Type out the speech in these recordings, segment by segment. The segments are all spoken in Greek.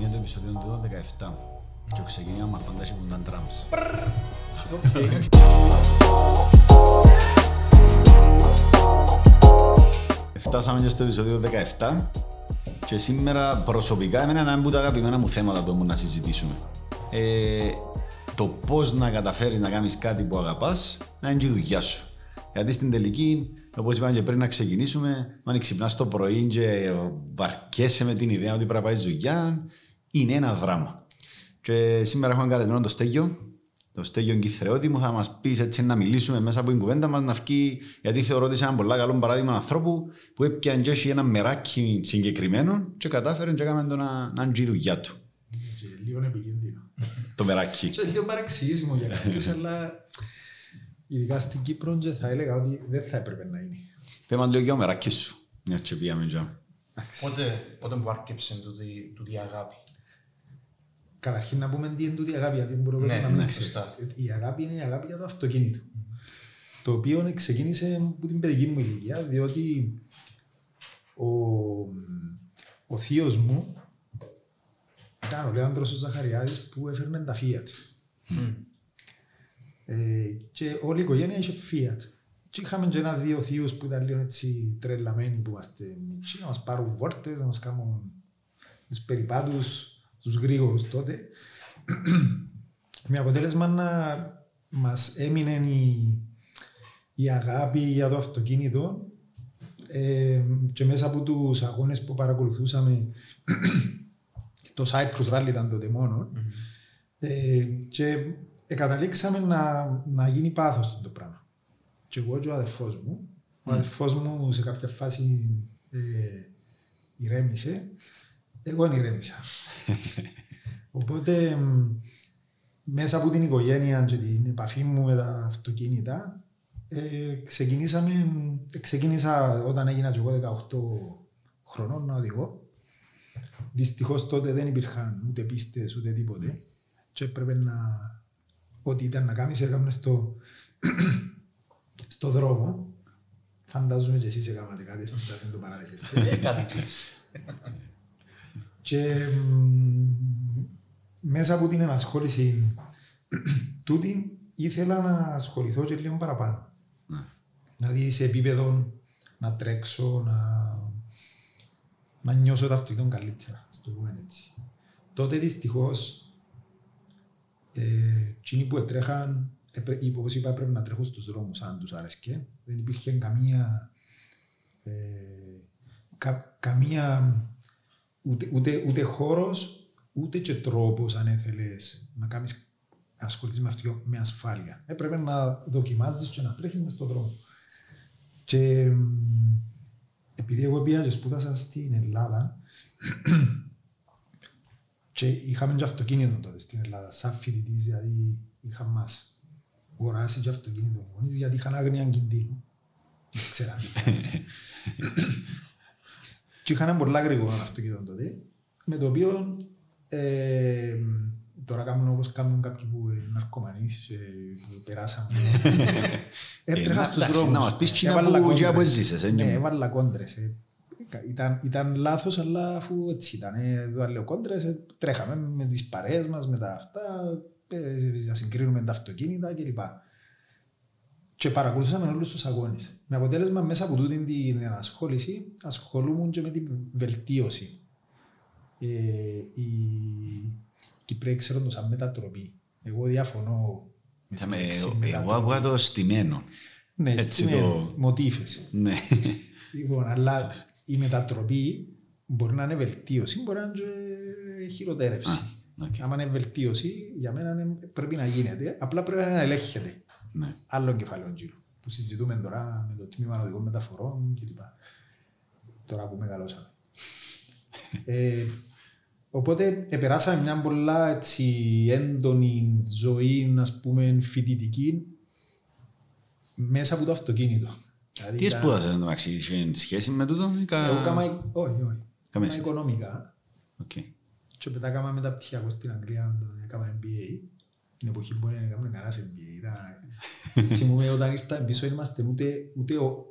Είναι το επεισόδιο του 17 και ο ξεκίνημα μας πάντα έχει που ήταν τράμς. Φτάσαμε και στο επεισόδιο 17 και σήμερα προσωπικά εμένα είναι ένα από τα αγαπημένα μου θέματα το να συζητήσουμε. Ε, το πώς να καταφέρεις να κάνεις κάτι που αγαπάς να είναι και η δουλειά σου. Γιατί στην τελική, όπως είπαμε και πριν να ξεκινήσουμε, αν ξυπνάς το πρωί και βαρκέσαι με την ιδέα ότι πρέπει να πάει δουλειά, είναι ένα δράμα. Και σήμερα έχουμε καλεσμένο το Στέγιο, το Στέγιο Κιθρεώτη μου, θα μας πεις έτσι να μιλήσουμε μέσα από την κουβέντα μας, να βγει, γιατί θεωρώ ότι είσαι ένα πολύ καλό παράδειγμα ανθρώπου που έπιανε και έχει ένα μεράκι συγκεκριμένο και κατάφερε και έκαμε το να, να είναι η δουλειά του. Και λίγο επικίνδυνο. το μεράκι. Και λίγο παραξηγήσιμο για κάποιους, αλλά ειδικά στην Κύπρο και θα έλεγα ότι δεν θα έπρεπε να είναι. Πέμε λίγο και ο μεράκι σου, μια και πήγαμε και. Πότε, πότε μου άρκεψε τούτη, τούτη αγάπη; Καταρχήν να πούμε τι είναι τούτη η αγάπη, γιατί μπορεί Ναι, να μην ναι, ξέρει. σωστά. Η αγάπη είναι η αγάπη για το αυτοκίνητο. Το οποίο ξεκίνησε από την παιδική μου ηλικία, διότι ο, ο θείος μου ήταν ο Λέανδρος ο Ζαχαριάδης που έφερνε τα Fiat. Ε, και όλη η οικογένεια είχε Fiat. Και είχαμε και ένα-δύο θείους που ήταν λίγο έτσι τρελαμένοι που είμαστε μικροί, να μας πάρουν βόρτες, να μας κάνουν τους περιπάτους, τους γρήγορους τότε. Με αποτέλεσμα να μας έμεινε η, η αγάπη για το αυτοκίνητο ε, και μέσα από τους αγώνες που παρακολουθούσαμε το Cyprus Rally ήταν τότε μόνο ε, και καταλήξαμε να, να γίνει πάθος αυτό το πράγμα. Και εγώ και ο αδερφός μου, ο αδερφός μου σε κάποια φάση ε, ηρέμησε, εγώ ηρέμησα. Οπότε μ, μέσα από την οικογένεια και την επαφή μου με τα αυτοκίνητα ε, ξεκινήσαμε, ξεκίνησα όταν έγινα και εγώ 18 χρονών να οδηγώ. Δυστυχώς τότε δεν υπήρχαν ούτε πίστες ούτε τίποτε και έπρεπε να ό,τι ήταν να κάνεις έκαμε στο, στο δρόμο. Φαντάζομαι και εσείς έκανατε κάτι στο chat, δεν το παραδέχεστε. Ε, κάτι της. Και μ, μέσα από την ενασχόληση τούτη ήθελα να ασχοληθώ και λίγο παραπάνω. Ναι. Δηλαδή σε επίπεδο να τρέξω, να, να νιώσω το αυτοκίνητο καλύτερα, ας το πούμε έτσι. Τότε δυστυχώς ε, εκείνοι που έτρεχαν, έπρε- ή όπως είπα, έπρεπε να τρέχουν στους δρόμους αν τους άρεσκε. Δεν υπήρχε καμία, ε, κα- καμία ούτε, ούτε, ούτε χώρος, ούτε και τρόπος αν έθελες να κάνεις να ασχοληθείς με αυτό με ασφάλεια. Έπρεπε να δοκιμάζεις και να τρέχεις μες στον δρόμο. Και μ, επειδή εγώ πήγα και σπούδασα στην Ελλάδα και είχαμε και αυτοκίνητο τότε στην Ελλάδα, σαν φοιτητής, δηλαδή είχα μας αγοράσει και αυτοκίνητο οι γονείς, γιατί είχαν άγνοια κινδύνου. Δεν ξέραν τι ήταν. Και είχαν ένα πολύ γρήγορο αυτοκίνητο τότε, με το οποίο ε, τώρα κάνουν όπως κάνουν κάποιοι που είναι ναρκωμανείς και που περάσαν. Έτρεχα Ε, στους εντάξει, δρόμους. να μας πεις κοινά Έβαλα που- κοινά που κόντρες. έζησες, ε, Ναι, και- έβαλα κόντρες. ε. Ήταν, ήταν λάθος, αλλά αφού έτσι ήταν. Ε, δεν λέω κόντρες, ε, τρέχαμε με τις παρέες μας, με τα αυτά, ε, να συγκρίνουμε τα αυτοκίνητα κλπ. Και παρακολουθούσαμε όλους τους αγώνες. Με αποτέλεσμα μέσα από τούτη την ενασχόληση ασχολούμουν και με την βελτίωση. Ε, οι Κυπρέοι ξέρουν το σαν μετατροπή. Εγώ διαφωνώ με Θα την με- λέξη Εγώ μετατροπή. άκουγα το στημένο. Ναι, έτσι έτσι το- μοτίφες. Ναι. Λοιπόν, αλλά η μετατροπή μπορεί να είναι βελτίωση, μπορεί να είναι και χειροτέρευση. Α, οκ. Άμα είναι βελτίωση, για μένα είναι- πρέπει να γίνεται, απλά πρέπει να ελέγχεται. Ναι. Άλλο κεφάλαιο γύρω. Που συζητούμε τώρα με το τμήμα οδηγών μεταφορών κλπ. Τώρα που μεγαλώσαμε. ε, οπότε επεράσαμε μια πολλά έτσι, έντονη ζωή, ας πούμε, φοιτητική μέσα από το αυτοκίνητο. Δηλαδή Τι ήταν- σπούδασες εν τω μεταξύ, είχες σχέση με τούτο ή κα... Εγώ καμιά, όχι, όχι. Καμία Καμιά σχέση. οικονομικά. Οκ. Και μετά έκαμα μεταπτυχιακό στην Αγγλία, το έκανα MBA. Την εποχή που δεν έκαμε κανένας MBA. Ήταν- Θυμούμαι όταν ήρθα πίσω είμαστε ούτε, ούτε ο,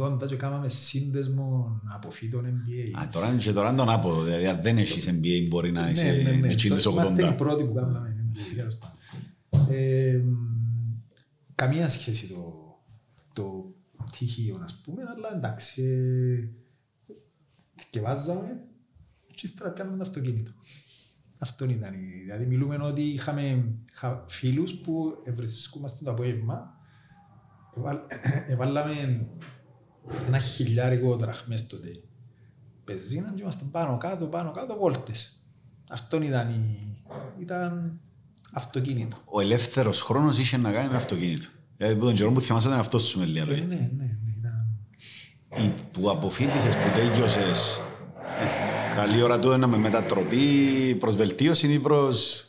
80 και κάναμε σύνδεσμο αποφύτων NBA. Α, τώρα, και τώρα είναι τον άποδο, δηλαδή αν δεν έχεις NBA μπορεί να είσαι Ναι, ναι, ναι. με τσίντες Είμαστε οι 80. πρώτοι που κάναμε NBA. τέλος πάντων. Ε, μ, καμία σχέση το, το τυχείο, ας πούμε, αλλά εντάξει. Ε, και βάζαμε και ύστερα κάνουμε το αυτοκίνητο. Αυτό ήταν. η- Δηλαδή μιλούμε ότι είχαμε είχα φίλους που βρισκόμαστε το απόγευμα εβάλ- εβάλαμε ένα χιλιάρικο δραχμές τότε πεζίνα και είμαστε πάνω κάτω, πάνω κάτω βόλτες. Αυτό ήταν, η... ήταν αυτοκίνητο. Ο ελεύθερος χρόνος είχε να κάνει με αυτοκίνητο. Δηλαδή που τον καιρό που θυμάσαι ήταν αυτός σου με λίγα Ε, λόγια. ναι, ναι, ναι, ήταν... Ή που αποφύτησες, που τέλειωσες, ε, καλή ώρα του ένα με μετατροπή, προς βελτίωση ή προς...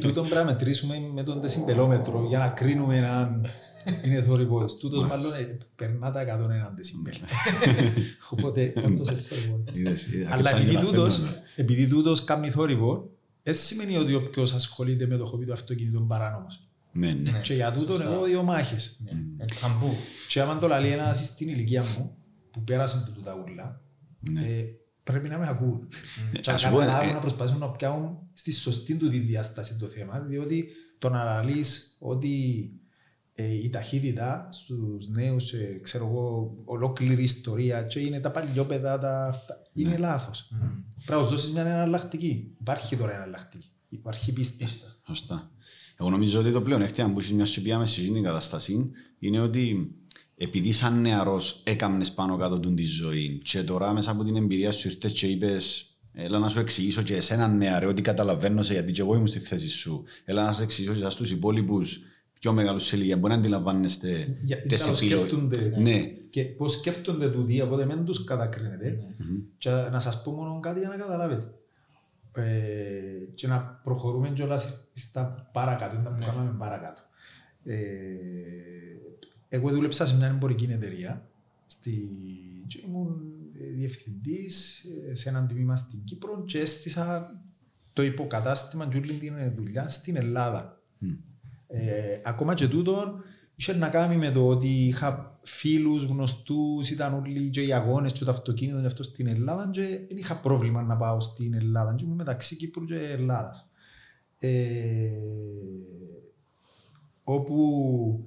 Τούτον πρέπει να μετρήσουμε με τον δεσιμπελόμετρο για να κρίνουμε αν είναι θόρυβος. Τούτος μάλλον ε, περνά τα 101 δεσιμπέλ. Οπότε όντως είναι θόρυβος. Είδες, είδες, Αλλά αρκετά επειδή να τούτος, φαίνονται. επειδή τούτος κάνει θόρυβο, δεν σημαίνει ότι όποιος ασχολείται με το χобί του αυτοκίνητου είναι παράνομος. Ναι, ναι. Και για τούτον Σωστά. εγώ δύο μάχες. Ναι. Ε, Ταμπού. Και άμα το λέει ένας στην ηλικία μου, που πέρασαν από τούτα ούλα, Ναι. ε, πρέπει να με ακούν. Ε, Και ας να σου πω, καταλάβουν ε, να προσπαθούν να πιάνουν στη σωστή του τη διάσταση το θέμα, διότι το να αναλύεις ότι ε, η ταχύτητα στους νέους, ε, ξέρω εγώ, ολόκληρη ιστορία και είναι τα παλιόπαιδα, τα, αυτά, είναι λάθος. Πρέπει να τους δώσεις μια εναλλακτική. Υπάρχει τώρα εναλλακτική. Υπάρχει πίστη. Σωστά. Εγώ νομίζω ότι το πλεονέκτημα που έχεις μια σου πιάμε σε αυτήν την κατάσταση είναι ότι επειδή σαν νεαρός έκαμνες πάνω κάτω του τη ζωή και τώρα μέσα από την εμπειρία σου ήρθες και είπες έλα να σου εξηγήσω και εσένα νεαρέ ότι καταλαβαίνω σε γιατί και εγώ ήμουν στη θέση σου. Έλα να σας εξηγήσω και στους υπόλοιπους πιο μεγάλους σε ηλικία. Μπορεί να αντιλαμβάνεστε Για- τις να το επιλογές. σκέφτονται. Ναι. Και πώς σκέφτονται τούτοι, οπότε μην τους κατακρίνετε. Και να σας πω μόνο κάτι για να καταλάβετε. Ε, και να προχωρούμε κιόλας στα παρακάτω, τα που Ναι. κάναμε παρακάτω. Ε, εγώ δούλεψα σε μια εμπορική εταιρεία στη... και ήμουν διευθυντής ε, σε έναν τμήμα στην Κύπρο και έστησα το υποκατάστημα και όλη την δουλειά στην Ελλάδα. Μμ. Ε, ακόμα και τούτον είχε να κάνει με το ότι είχα φίλους, γνωστούς, ήταν όλοι και οι αγώνες και το αυτοκίνητο και αυτό στην Ελλάδα και δεν είχα πρόβλημα να πάω στην Ελλάδα και ήμουν μεταξύ Κύπρου και Ελλάδας. Ε, όπου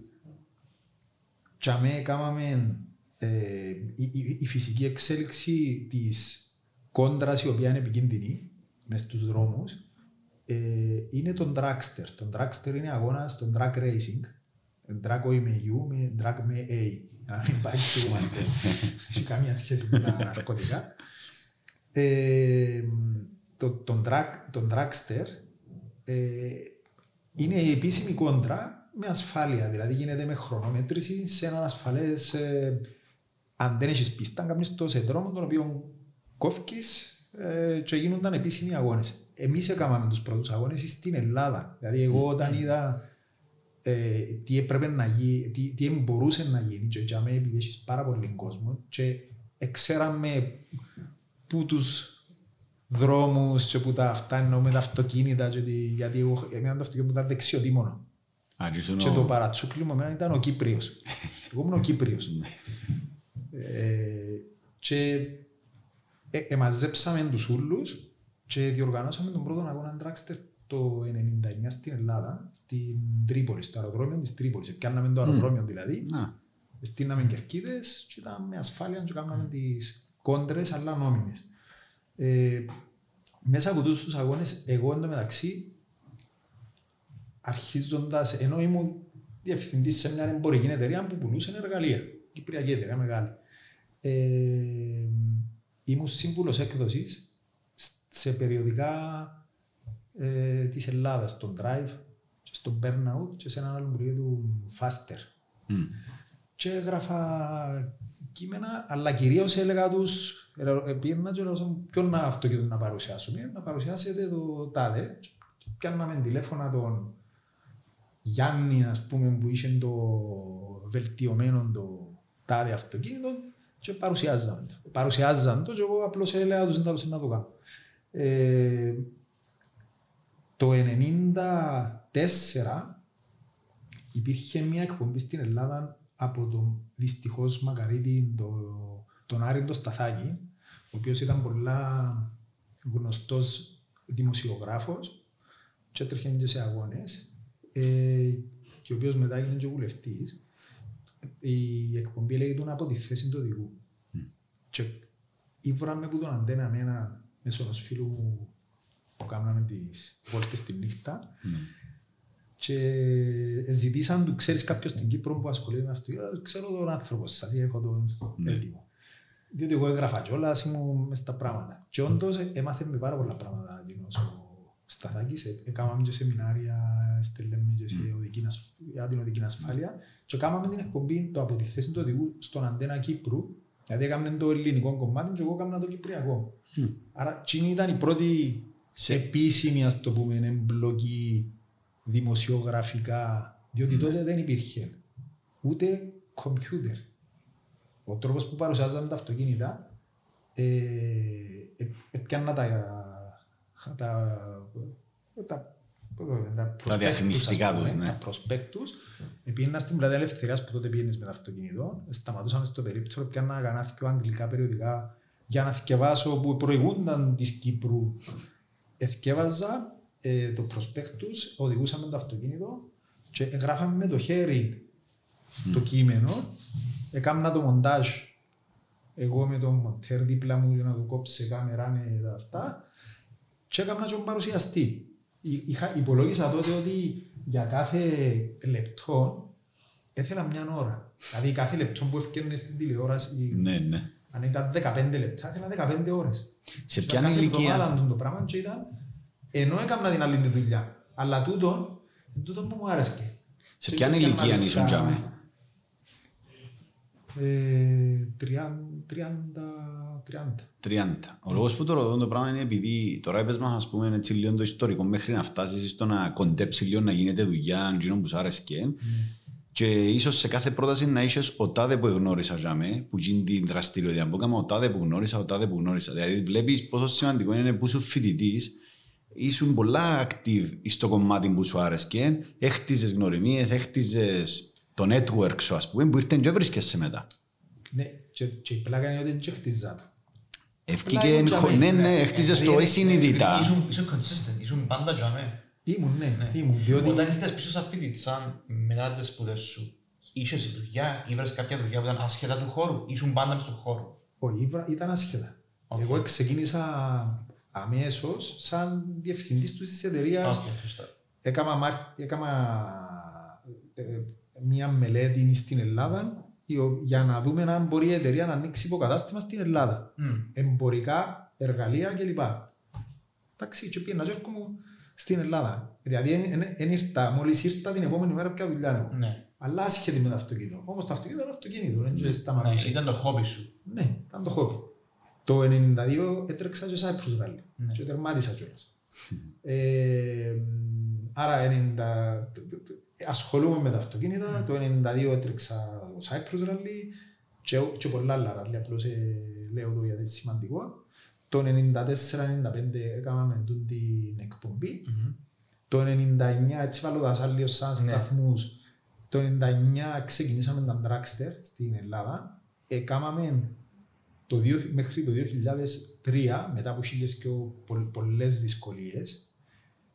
τσαμέ κάμαμε ε, η, η- η φυσική εξέλιξη της κόντρας η οποία είναι επικίνδυνη μες στους δρόμους ε, είναι τον dragster. Τον dragster είναι αγώνας των drag racing. Drag όχι με U, με drag με A. Να μην παρεξηγούμαστε. Έχει καμία σχέση με τα ναρκωτικά. Ε, το, τον, drag, τον dragster ε, είναι η επίσημη κόντρα με ασφάλεια. Δηλαδή γίνεται με χρονομέτρηση σε έναν ασφαλές... Ε, αν δεν έχεις πίστα, κάνεις το σε δρόμο τον οποίο κόφκεις ε, και γίνονταν επίσημοι αγώνες. Εμείς έκαναμε τους πρώτους αγώνες στην Ελλάδα. Δηλαδή εγώ όταν είδα ε, τι έπρεπε να γίνει, τι, τι μπορούσε να γίνει και για μένα επειδή έχεις πάρα πολύ κόσμο και ξέραμε που τους δρόμους και που τα αυτά εννοώ με τα αυτοκίνητα και τη, γιατί εγώ, εμένα το αυτοκίνητο ήταν δεξιοτήμονο. Α, και ήσουν Και ο- το παρατσούκλι μου εμένα ήταν ο Κύπριος. Εγώ ήμουν ο Κύπριος. Ε, και ε, εμαζέψαμε τους ούλους και διοργανώσαμε τον πρώτο αγώνα Dragster το 1999 στην Ελλάδα, στην Τρίπολη, στο αεροδρόμιο της Τρίπολης. Πιάνναμε το αεροδρόμιο δηλαδή, Να, στείναμε κερκίδες και ήταν με ασφάλεια και κάναμε τις κόντρες αλλά νόμιμες. Ε, μέσα από τους τους αγώνες, εγώ εντωμεταξύ αρχίζοντας, ενώ ήμουν διευθυντής σε μια εμπορική εταιρεία που πουλούσε εργαλεία, κυπριακή εταιρεία μεγάλη. Ε, ήμουν σύμβουλος έκδοσης σε περιοδικά ε, της Ελλάδας, στον Drive, και στον Burnout και σε έναν άλλο που λέγεται του Faster μ. και έγραφα κείμενα, αλλά κυρίως έλεγα τους, πήγαινα και έλεγα ποιον να αυτοκίνητο να παρουσιάσουμε, να παρουσιάσετε το τάδε. Και Πιάνναμε τηλέφωνα τον Γιάννη, ας πούμε, που είχε το βελτιωμένο το τάδε αυτοκίνητο και παρουσιάζαμε το. Παρουσιάζαν το και εγώ απλώς έλεγα τους εντάλλως να το κάνω. Ε, το 1994 υπήρχε μια εκπομπή στην Ελλάδα από τον δυστυχώς Μακαρίτη, το, τον Άρη το Σταθάκη, ο οποίος ήταν πολλά γνωστός δημοσιογράφος και έτρεχε και σε αγώνες ε, και ο οποίος μετά έγινε και βουλευτής. Η εκπομπή λέγεται από τη θέση του οδηγού. Και ήβραμε που τον αντένα με ένα μέσω ενός φίλου μου που κάναμε τις βόλτες τη νύχτα και ζητήσαν του, ξέρεις κάποιος στην Κύπρο που ασχολείται με αυτό, «Ε, ξέρω τον άνθρωπο σας ή έχω τον Ναι. έτοιμο. Διότι εγώ έγραφα κιόλας, ήμουν μες στα πράγματα. Και όντως ε, έμαθε με πάρα πολλά πράγματα εκείνος ο Σταθάκης. Ε, Έκαναμε και σεμινάρια, στέλναμε και σε οδική ασφ- για την οδική ασφάλεια και κάναμε την εκπομπή το από τη θέση του οδηγού στον Αντένα Κύπρου. Δηλαδή έκαμε το ελληνικό κομμάτι και εγώ έκανα το κυπριακό. Μμ. Άρα εκείνη ήταν η πρώτη Σε- επίσημη ας το πούμε εμπλοκή δημοσιογραφικά διότι τότε δεν υπήρχε ούτε κομπιούτερ. Ο τρόπος που παρουσιάζαμε τα αυτοκίνητα ε, ε, έπιανα τα, τα, τα, πώς το λένε, τα, prospectus, διαφημιστικά ας πούμε, τους, ναι. Τα προσπέκτους. Πήγαινα στην πλατεία Ελευθερίας που τότε πήγαινες με το αυτοκίνητο. Σταματούσαμε στο περίπτωρο, πιάνα κανένα δυο αγγλικά περιοδικά για να θυκευάσω που προηγούνταν της Κύπρου. Εθκεύαζα ε, το προσπέκτους, οδηγούσαμε το αυτοκίνητο και γράφαμε με το χέρι το κείμενο, έκανα το μοντάζ εγώ με τον μοντέρ δίπλα μου για να του κόψει κάμερα ναι, τα αυτά και έκανα και τον παρουσιαστή. Εί- Είχα, υπολόγισα τότε ότι για κάθε λεπτό έθελα μια ώρα. Δηλαδή κάθε λεπτό που έφτιανε στην τηλεόραση, Ναι, ναι. αν ήταν 15 λεπτά, ήθελα 15 ώρες. Σε Και ποια κάθε ηλικία; εβδομάδα το πράγμα και ήταν, ενώ έκανα την άλλη τη δουλειά, αλλά τούτο, τούτο που μου άρεσε. Σε ποια ηλικία ήσουν τζάμε; Ε, 30, 30. 30. Ο λόγος που το ρωτώ το πράγμα είναι επειδή τώρα έπες μας ας πούμε έτσι λίγο το ιστορικό μέχρι να φτάσεις στο να κοντέψεις λίγο να γίνεται δουλειά εκείνο που σου άρεσκε και ίσως σε κάθε πρόταση να είσαι ο τάδε που γνώρισα για με, που γίνει την δραστηριότητα που έκανα, ο τάδε που γνώρισα, ο τάδε που γνώρισα. Δηλαδή βλέπεις πόσο σημαντικό είναι που σου φοιτητής, ήσουν πολλά active στο κομμάτι που σου άρεσκε, έχτιζες γνωριμίες, έχτιζες το network σου ας πούμε, που ήρθε και βρίσκεσαι μετά. Ναι, και, και η πλάκα είναι ότι δεν χτίζα το. Ευκήκε, ήμουν τζαμί, ναι, ναι, ναι. έχτιζες το Δηλαδή, εσυνειδητά. Ήσουν, ήσουν consistent, ήσουν πάντα τζαμέ. Ήμουν, ναι, Ναι. ήμουν, διότι Όταν ήρθες πίσω στα σπίτι, σαν μετά τις σπουδές σου, είχες δουλειά, ήβρες κάποια δουλειά που ήταν άσχετα του χώρου, ήσουν πάντα μες στον χώρο. όχι, ήβρα- ήταν άσχετα. Οκ. Εγώ ξεκίνησα αμέσως σαν διευθυντής του της εταιρείας. Οκ, σωστά. Έκανα, μάρ- έκανα ε, μια μελέτη στην Ελλάδα η ο- για να δούμε αν μπορεί η εταιρεία να ανοίξει υποκατάστημα στην Ελλάδα. Μμ. Εμπορικά, εργαλεία κλπ. Εντάξει, και πήγαινα και έρχομαι στην Ελλάδα. Δηλαδή, εν- εν- εν ήρθα, μόλις ήρθα την επόμενη μέρα πια δουλειά έχω. Ναι. Αλλά άσχετη με το αυτοκίνητο. Όμως το αυτοκίνητο είναι αυτοκίνητο, δεν Ναι, ναι, σταματούσε. ήταν το χόμπι σου. Ναι, ήταν το χόμπι. Το 1992 έτρεξα και Cyprus Rally Ναι. και τερμάτισα κιόλας. ε, άρα 90, ασχολούμαι με τα αυτοκίνητα. Το 1992 έτρεξα το Cyprus Rally και, και πολλά άλλα rally, απλώς ε, λέω το γιατί είναι σημαντικό. Το 94-95 έκαναμε τούτη την εκπομπή. Μμμ. Το 99 έτσι βάλω τα σάλιο σαν Ναι. σταθμούς. Το 99 ξεκινήσαμε τα Dragster στην Ελλάδα. Έκαναμε το 2, μέχρι το 2003, μετά από χίλιες και πο- πολλές δυσκολίες,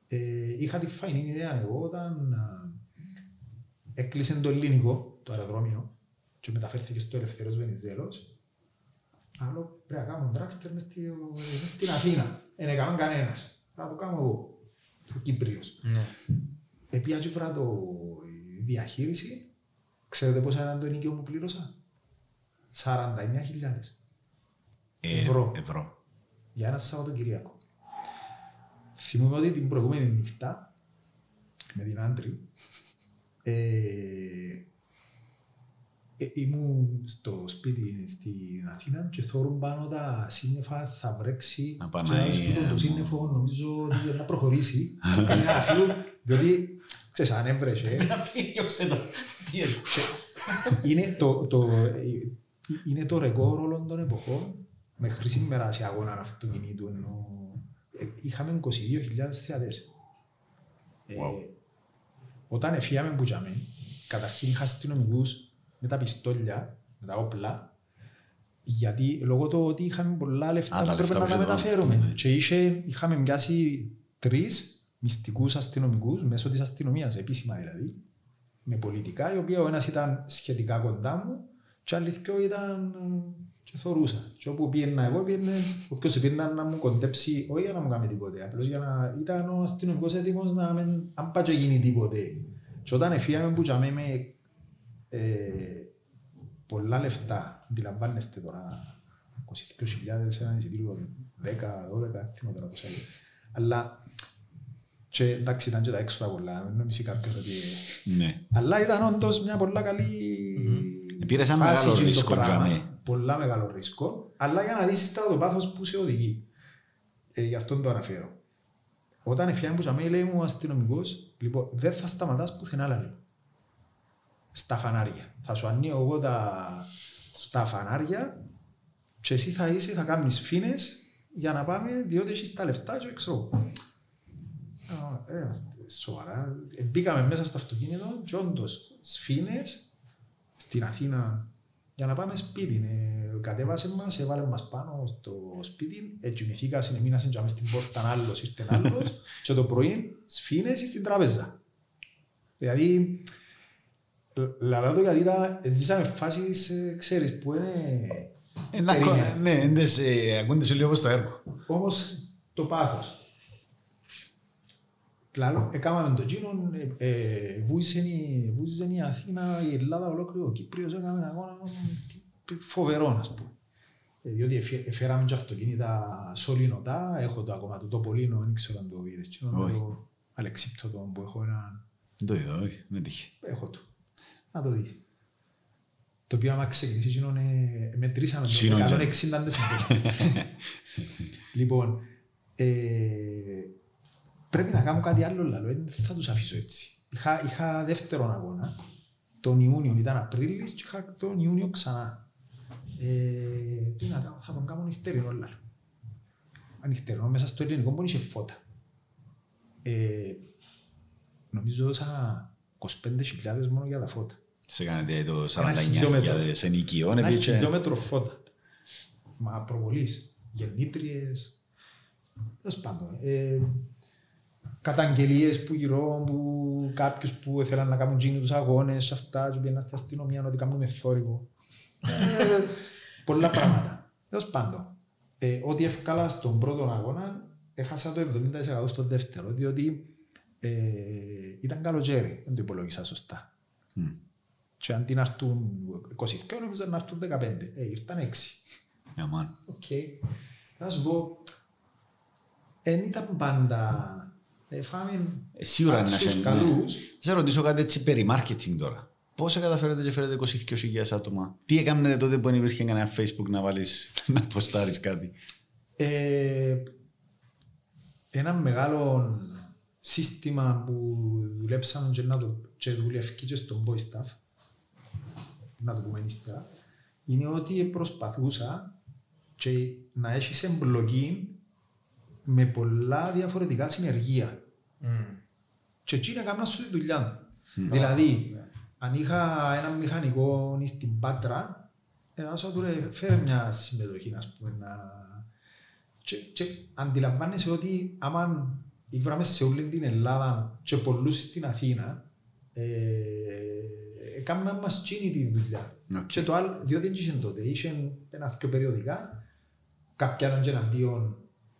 ε, είχα τη φαϊνή ιδέα εγώ όταν α, έκλεισε το ελληνικό, το αεροδρόμιο, και μεταφέρθηκε στο Ελευθερός Βενιζέλος. Άλλο πρέπει να κάνω Dragster μες στη- μες στην Αθήνα. Δεν έκαμε κανένας. Θα το κάνω εγώ, ο Κύπριος. Ναι. Επία και βρά το η διαχείριση. Ξέρετε πόσα ήταν το ενοικείο που πλήρωσα; 49.000 Ε, Ευρώ. Ευρώ. για ένα Σαββατοκυριακό. Θυμούμαι ότι την προηγούμενη νύχτα με την άντρη ε, ε, ήμουν στο σπίτι στην Αθήνα και θόρουν πάνω τα σύννεφα θα βρέξει Να και πανάει, ένα σπίτι ε, το σύννεφο νομίζω ότι να προχωρήσει κανένα αφού διότι ξέρεις αν έβρεσε Να φύγει και το. είναι το, το, ε, είναι το ρεκόρ όλων των εποχών μέχρι σήμερα σε αγώνα αυτοκινήτου ενώ ε, είχαμε 22.000 θεατές. Ε, Wow. Όταν εφιάμε που τζάμε, καταρχήν είχα αστυνομικούς με τα πιστόλια, με τα όπλα, γιατί λόγω του ότι είχαμε πολλά λεφτά Α, τα που πρέπει λεφτά να τα που είχε μεταφέρουμε. δώσει, ναι. Και είχε, είχαμε μοιάσει τρεις μυστικούς αστυνομικούς μέσω της αστυνομίας, επίσημα δηλαδή, με πολιτικά, οι οποίοι ο ένας ήταν σχετικά κοντά μου και άλλοι δυο ήταν ε, και θωρούσα. Και όπου πήγαινα εγώ, πήγαινε, όποιος πήγαινε να μου κοντέψει, όχι για να μου κάνει τίποτε, απλώς για να ήταν ο αστυνομικός έτοιμος να μην, αν πάει και γίνει τίποτε. Και όταν εφύγαμε που τζαμε με ε, πολλά λεφτά, αντιλαμβάνεστε τώρα, 22.000 ένα εισιτήριο, 10, 12, θυμώ τώρα πόσα είναι. Αλλά και εντάξει ήταν και τα έξοδα πολλά, δεν νομίζει κάποιος ότι... Ναι. Αλλά ήταν όντως μια πολλά καλή Πήρες ένα φάση μεγάλο εκείνο το ρίσκο πράγμα. για μέ. Πολλά μεγάλο ρίσκο, αλλά για να δεις τώρα το πάθος που σε οδηγεί. Ε, γι' αυτό το αναφέρω. Όταν έφυγαν που τζαμί, λέει μου ο αστυνομικός, λοιπόν, δεν θα σταματάς πουθενά άλλα, λέει. Στα φανάρια. Θα σου ανοίγω εγώ τα, τα φανάρια και εσύ θα είσαι, θα κάνεις φίνες για να πάμε, διότι έχεις τα λεφτά και ξέρω. εγώ. Α, ε, είμαστε σοβαρά. Ε, Μπήκαμε μέσα στο αυτοκίνητο και όντως σφήνες στην Αθήνα για να πάμε σπίτι. Ε, κατέβασε μας, έβαλε μας πάνω στο σπίτι, έτσι μυθήκα, συνεμείνασαν και στην πόρτα άλλος, ήρθε άλλος και το πρωί σφήνες στην τράπεζα. Δηλαδή, λ- λαλάω το γιατί ήταν, ζήσαμε φάσεις, ε, ξέρεις, που είναι... Ε, να Περίμενε. κο- Ναι, έντες, ε, ακούνται σου λίγο όπως το έργο. Όμως το πάθος. Λάλο, έκαναμε το εκείνο, ε, ε, βούησε η- βούησε η Αθήνα, η Ελλάδα, ολόκληρο ο Κύπριος, έκαμε ένα αγώνα τι- φοβερό, ας πούμε. Ε, διότι εφέ- εφέραμε και αυτοκίνητα σωληνωτά, έχω το ακόμα το τοπολίνο, δεν ξέρω αν το είδες, εκείνο Όχι. το αλεξίπτωτο που έχω ένα, Δεν το είδα, όχι, δεν τύχε. έχω το. Να το δεις. Το οποίο άμα ξεκινήσει εκείνο, ε, μετρήσαμε το Σύνον, 160 δεσιμπέλια. Λοιπόν, ε, πρέπει να κάνω κάτι άλλο λαλό, δεν θα τους αφήσω έτσι. Είχα, είχα δεύτερον αγώνα, τον Ιούνιο ήταν Απρίλης και είχα τον Ιούνιο ξανά. Ε, τι να κάνω, θα τον κάνω νυχτερινό λαλό. Ανοιχτερινό, μέσα στο ελληνικό μπορεί είχε φώτα. Ε, νομίζω δώσα 25.000 μόνο για τα φώτα. Σε κάνετε το Ένα χιλιόμετρο. 49.000 ενοικιών, Ένα επίτσε. χιλιόμετρο φώτα. Μα προβολής, γεννήτριες, τέλος πάντων. Ε, καταγγελίες που γύρω που κάποιους που ήθελαν να κάνουν τζίνι τους αγώνες, αυτά, και πήγαιναν στην αστυνομία ότι κάνουν θόρυβο. Ε, πολλά πράγματα. Τέλος πάντων. Ε, ό,τι εύκολα στον πρώτο αγώνα, έχασα το 70% στο δεύτερο, διότι ε, ήταν καλοκαίρι, δεν το υπολόγισα σωστά. Μμ. Και αντί να έρθουν 22, νόμιζα να έρθουν 15. Ε, ήρθαν 6. Yeah, man. Οκ. Θα σου πω, δεν ήταν πάντα... Ε, φάμε Ε, Σίγουρα είναι να άξιους σε- καλούς. Θα σε ρωτήσω κάτι έτσι περί marketing τώρα. Πώς καταφέρετε και φέρετε 22.000 άτομα; Τι έκανατε τότε που δεν υπήρχε κανένα facebook να βάλεις, να ποστάρεις κάτι; Ε, ένα μεγάλο σύστημα που δουλέψαμε και, να το, και δουλεύει και στον boy staff, να το πούμε ύστερα, είναι ότι προσπαθούσα και να έχεις εμπλοκή με πολλά διαφορετικά συνεργεία. Και εκεί έκανα σου τη δουλειά μου. Δηλαδή, αν είχα έναν μηχανικό στην Πάτρα, ε, να σου του ρε, φέρε μια συμμετοχή, ας πούμε, να... Και, και αντιλαμβάνεσαι ότι άμα ήβραμε σε όλη την Ελλάδα και πολλούς στην Αθήνα, ε, έκαναν μας τσίνη τη δουλειά. Οκ. Και το άλλο, διότι δεν είχε τότε, είχε ένα-δυο περιοδικά, κάποια ήταν και εναντίον,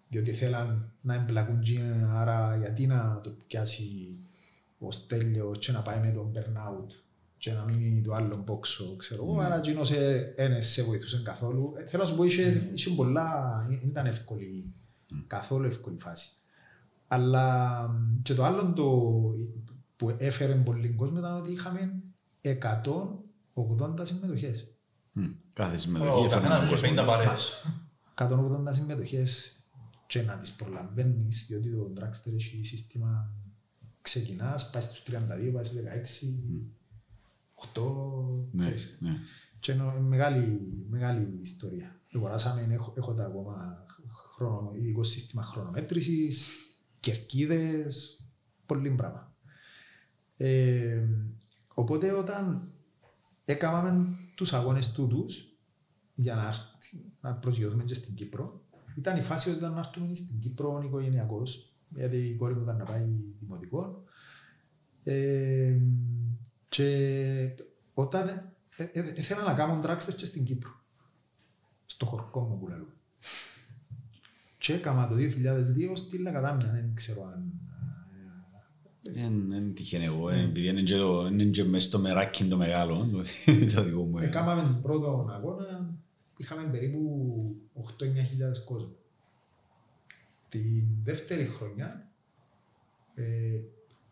διότι θέλαν να εμπλακούν τζίνα, άρα γιατί να το πιάσει ο Στέλιος και να πάει με τον burnout και να μείνει το άλλο μπόξο, ξέρω εγώ, άρα εκείνος ε, δεν σε βοηθούσε καθόλου. Ε, Θέλω να σου πω, είχε, είχε πολλά, δεν ήταν εύκολη, καθόλου εύκολη φάση. Αλλά μ, και το άλλο το, που έφερε πολύ κόσμο ήταν ότι είχαμε 180 συμμετοχές. Μμ. Κάθε συμμετοχή Ο έφερε καθένας έναν είχε κόσμο. 50 παρέες. 180 συμμετοχές και να τις προλαβαίνεις, διότι το Dragster έχει σύστημα ξεκινάς, πάει στους 32, πάει στους 16, 8, Ναι, ξέρεις. ναι. Και είναι μεγάλη, μεγάλη ιστορία. Αγοράσαμε, έχω, έχω τα ακόμα χρόνο, ειδικό σύστημα χρονομέτρησης, κερκίδες, πολύ πράγμα. Ε, οπότε όταν έκαναμε τους αγώνες τούτους για να, έρθει- να προσγειωθούμε και στην Κύπρο. Ήταν η φάση όταν να έρθουμε στην Κύπρο οικογενειακός, γιατί η κόρη μου ήταν να πάει δημοτικός. Ε, και όταν ε, ε, ε, ήθελα να κάνω τράξτερ και στην Κύπρο. Στο χωρικό μου που λέμε. Και έκανα το 2002 στείλα κατά μια, δεν ξέρω αν... Δεν τυχαίνει εγώ, ε, επειδή είναι και το- είναι και μες στο μεράκι το μεγάλο, το- το δικό μου. ε. Έκαναμε τον πρώτο αγώνα, είχαμε περίπου 8-9 χιλιάδες κόσμο. Την δεύτερη χρονιά, ε,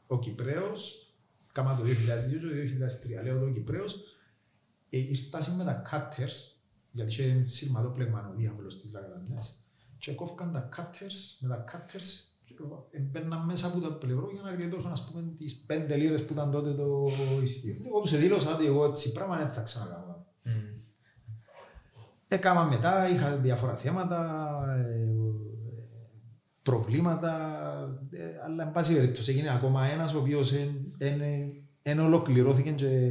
ο Κυπρέος, κάμα το 2002 και το 2003, λέω το Κυπρέος, ε, ήρθασαν με τα cutters, γιατί είχε σειρματόπλεγμα ο διάβολος της Λαγαδαμιάς, και κόφηκαν τα cutters, με τα cutters, και μπαίναν μέσα από το πλευρό για να γλιτώσουν ας πούμε τις πέντε λίρες που ήταν τότε το εισιτήριο. Εγώ τους δήλωσα ότι εγώ έτσι πράγμα δεν θα ξανακάνω. Έκανα μετά, είχα διάφορα θέματα, ε, προβλήματα, ε, αλλά εν πάση περιπτώσει έγινε ακόμα ένας ο οποίος δεν ολοκληρώθηκε και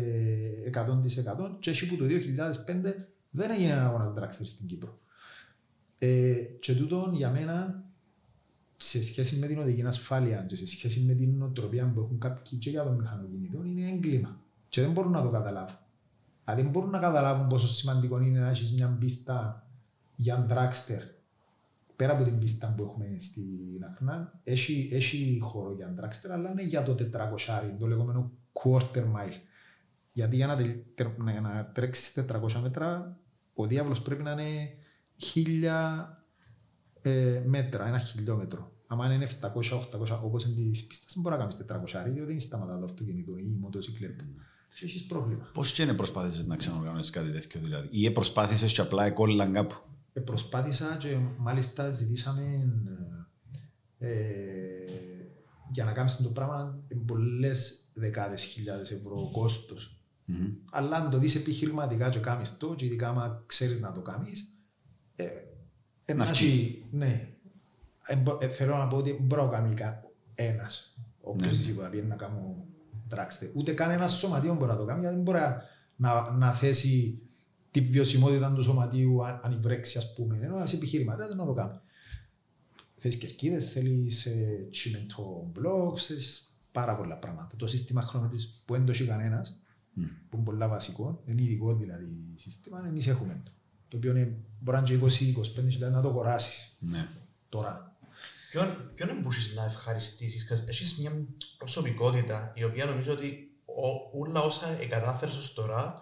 100% και έτσι που το 2005 δεν έγινε ένα αγώνας Dragster στην Κύπρο. Ε, και τούτον για μένα σε σχέση με την οδική ασφάλεια και σε σχέση με την νοοτροπία που έχουν κάποιοι και για τον μηχανοκινητό είναι έγκλημα και δεν μπορούν να το καταλάβουν. Δηλαδή δεν μπορούν να καταλάβουν πόσο σημαντικό είναι να έχεις μια πίστα για dragster πέρα από την πίστα που έχουμε στην Αχνά, έχει, έχει χώρο για dragster, αλλά είναι για το 400, το λεγόμενο quarter mile. Γιατί για να, τε- τε- να, να τρέξεις 400 μέτρα, ο διάβολος πρέπει να είναι 1000 ε, μέτρα, ένα χιλιόμετρο. Αν είναι 700-800 όπως είναι της πίστας, δεν μπορεί να κάνεις 400, διότι δεν σταματά το αυτοκίνητο ή η μοτοσυκλέτα. Και έχεις πρόβλημα. Πώς και είναι προσπάθησες να ξανακάνεις κάτι τέτοιο δηλαδή; Ή προσπάθησες και απλά εκόλλαν κάπου; Ε, προσπάθησα και μάλιστα ζητήσαμε ε, για να κάνεις το πράγμα ε, πολλές δεκάδες χιλιάδες ευρώ κόστος. Μμμ. Αλλά αν το δεις επιχειρηματικά και κάνεις το και ειδικά άμα ξέρεις να το κάνεις ε, ε, Να να έχει- ναι. Ε, μπο- ε, θέλω να πω ότι δεν μπορεί να το κάνει κα- ένας οποιοςδήποτε πήγαινε να κάνω τράξτε. Ούτε καν ένα σωματείο μπορεί να το κάνει γιατί δεν μπορεί να, να θέσει τη βιωσιμότητα του σωματείου αν, αν βρέξει ας πούμε. Ενώ ένας επιχειρηματίας να το κάνει. Θέλεις κερκίδες, θέλεις ε, τσιμεντό μπλοκ, θέλεις πάρα πολλά πράγματα. Το σύστημα χρωματής που δεν το έχει κανένας, Μμ. που είναι πολλά βασικό, είναι ειδικό δηλαδή σύστημα, εμείς έχουμε το. Το οποίο είναι, μπορεί να είναι και 20-25 χιλιάδες να το κοράσεις Ναι. τώρα. Ποιον, ποιον μπορείς να ευχαριστήσεις, κας έχεις μια προσωπικότητα η οποία νομίζω ότι ο, όλα όσα εγκατάφερες ως τώρα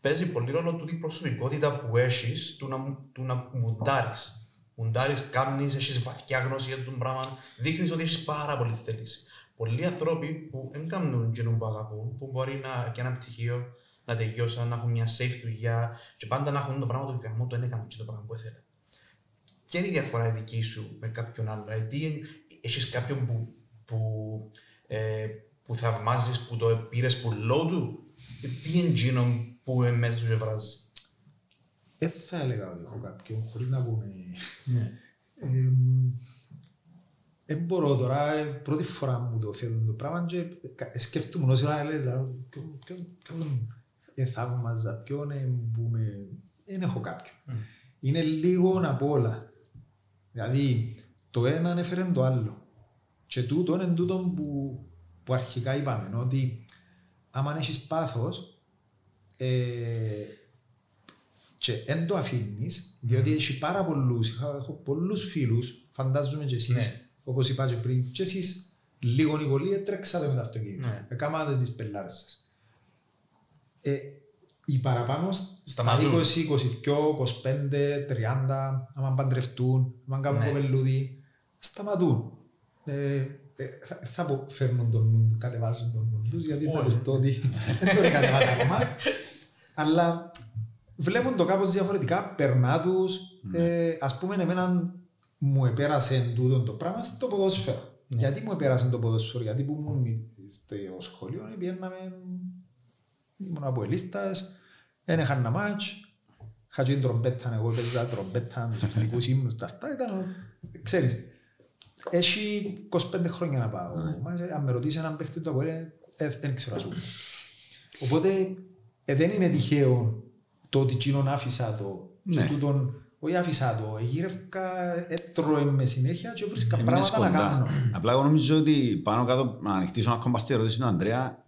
παίζει πολύ ρόλο τούτη η προσωπικότητα που έχεις του να, μου- του να μουντάρεις. Μουντάρεις, κάνεις, έχεις βαθιά γνώση για το πράγμα, δείχνεις ότι έχεις πάρα πολύ θέληση. Πολλοί άνθρωποι που δεν κάνουν εκείνο που αγαπούν, που μπορεί να, και ένα πτυχίο να τελειώσουν, να έχουν μια safe δουλειά και πάντα να έχουν το πράγμα του γαμού, το δεν έκαναν και το πράγμα που ήθελε. Ποια είναι η διαφορά δική σου με κάποιον άλλον, δηλαδή τι είναι- έχεις κάποιον που, που, ε, που θαυμάζεις, που το πήρες πουλό του, Ε, τι είναι εκείνο που είναι μέσα σου και βράζει. Δεν θα έλεγα ότι έχω κάποιον χωρίς να πούμε. Ναι. Ε, Δεν μπορώ τώρα, ε, πρώτη φορά μου το θέτω το πράγμα και ε, κα- σκέφτομαι όσο να λέει, δηλαδή, ποιον- ποιον- ποιον ε, θαύμαζα, ποιον ε, που με... Δεν έχω κάποιον. Μμ. Είναι λίγο από όλα. Δηλαδή, το ένα ανέφερε το άλλο. Και τούτο είναι τούτο που, που αρχικά είπαμε, ότι άμα έχεις πάθος, ε, και δεν το αφήνεις, διότι έχει πάρα πολλούς. Έχω πολλούς φίλους, φαντάζομαι και εσείς, Ναι. όπως είπα και πριν, και εσείς λίγο ή πολύ τρέξατε με το αυτοκίνητο. Ναι. Έκανατε τις πελάρε σας. Ε, οι παραπάνω στα Σταματούν. 20, 22, 25, 30, άμα παντρευτούν, άμα κάνουν Ναι. κοπελούδι, σταματούν. Ε, ε, θα, θα πω φέρνουν τον νου, κατεβάζουν τον νου τους, γιατί θα Όλοι. πιστώ ότι δεν το κατεβάσει ακόμα. Αλλά βλέπουν το κάπως διαφορετικά, περνά τους. Ναι. Ε, ας πούμε, εμένα μου επέρασε τούτο το πράγμα στο ποδόσφαιρο. Ναι. Γιατί μου επέρασε το ποδόσφαιρο, γιατί που ήμουν στο σχολείο, πήγαιναμε, ήμουν από ελίστας, δεν είχα ένα μάτς, είχα και την τρομπέτα, εγώ παίζα τρομπέτα, με τους φιλικούς ύμνους, τα αυτά, ήταν, ξέρεις, έχει 25 χρόνια να πάω. Ναι. Μα, Αν με ρωτήσεις έναν παίχτη του Αποέλ, ε, δεν ξέρω να σου πω. Οπότε ε, δεν είναι τυχαίο το ότι εκείνον άφησα το. Ναι. Και τούτον, όχι άφησα το. Εγύρευκα, έτρωε με συνέχεια και βρίσκα Έμεινες πράγματα να κοντά. κάνω. Απλά εγώ νομίζω ότι πάνω κάτω να ανοιχτήσω ακόμα στη ερώτηση του Ανδρέα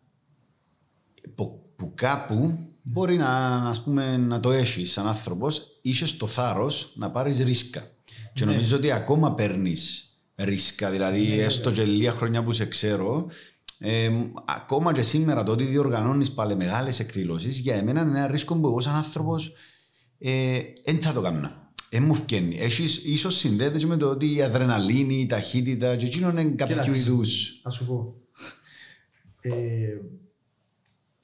που, που κάπου μπορεί να, να, ας πούμε, να το έχεις σαν άνθρωπος, είσαι το θάρρος να πάρεις ρίσκα. Και Ναι. νομίζω ότι ακόμα παίρνεις ρίσκα. Δηλαδή, Ναι, έστω και λίγα χρόνια που σε ξέρω, ε, ακόμα και σήμερα το ότι διοργανώνεις πάλι μεγάλες εκδηλώσεις, για εμένα είναι ένα ρίσκο που εγώ σαν άνθρωπος δεν θα το κάνω. Δεν μου φκένει. Έχεις, ίσως συνδέεται και με το ότι η αδρεναλίνη, η ταχύτητα και εκείνο είναι κάποιο Κοίταξε, είδους. Να σου πω. Ε,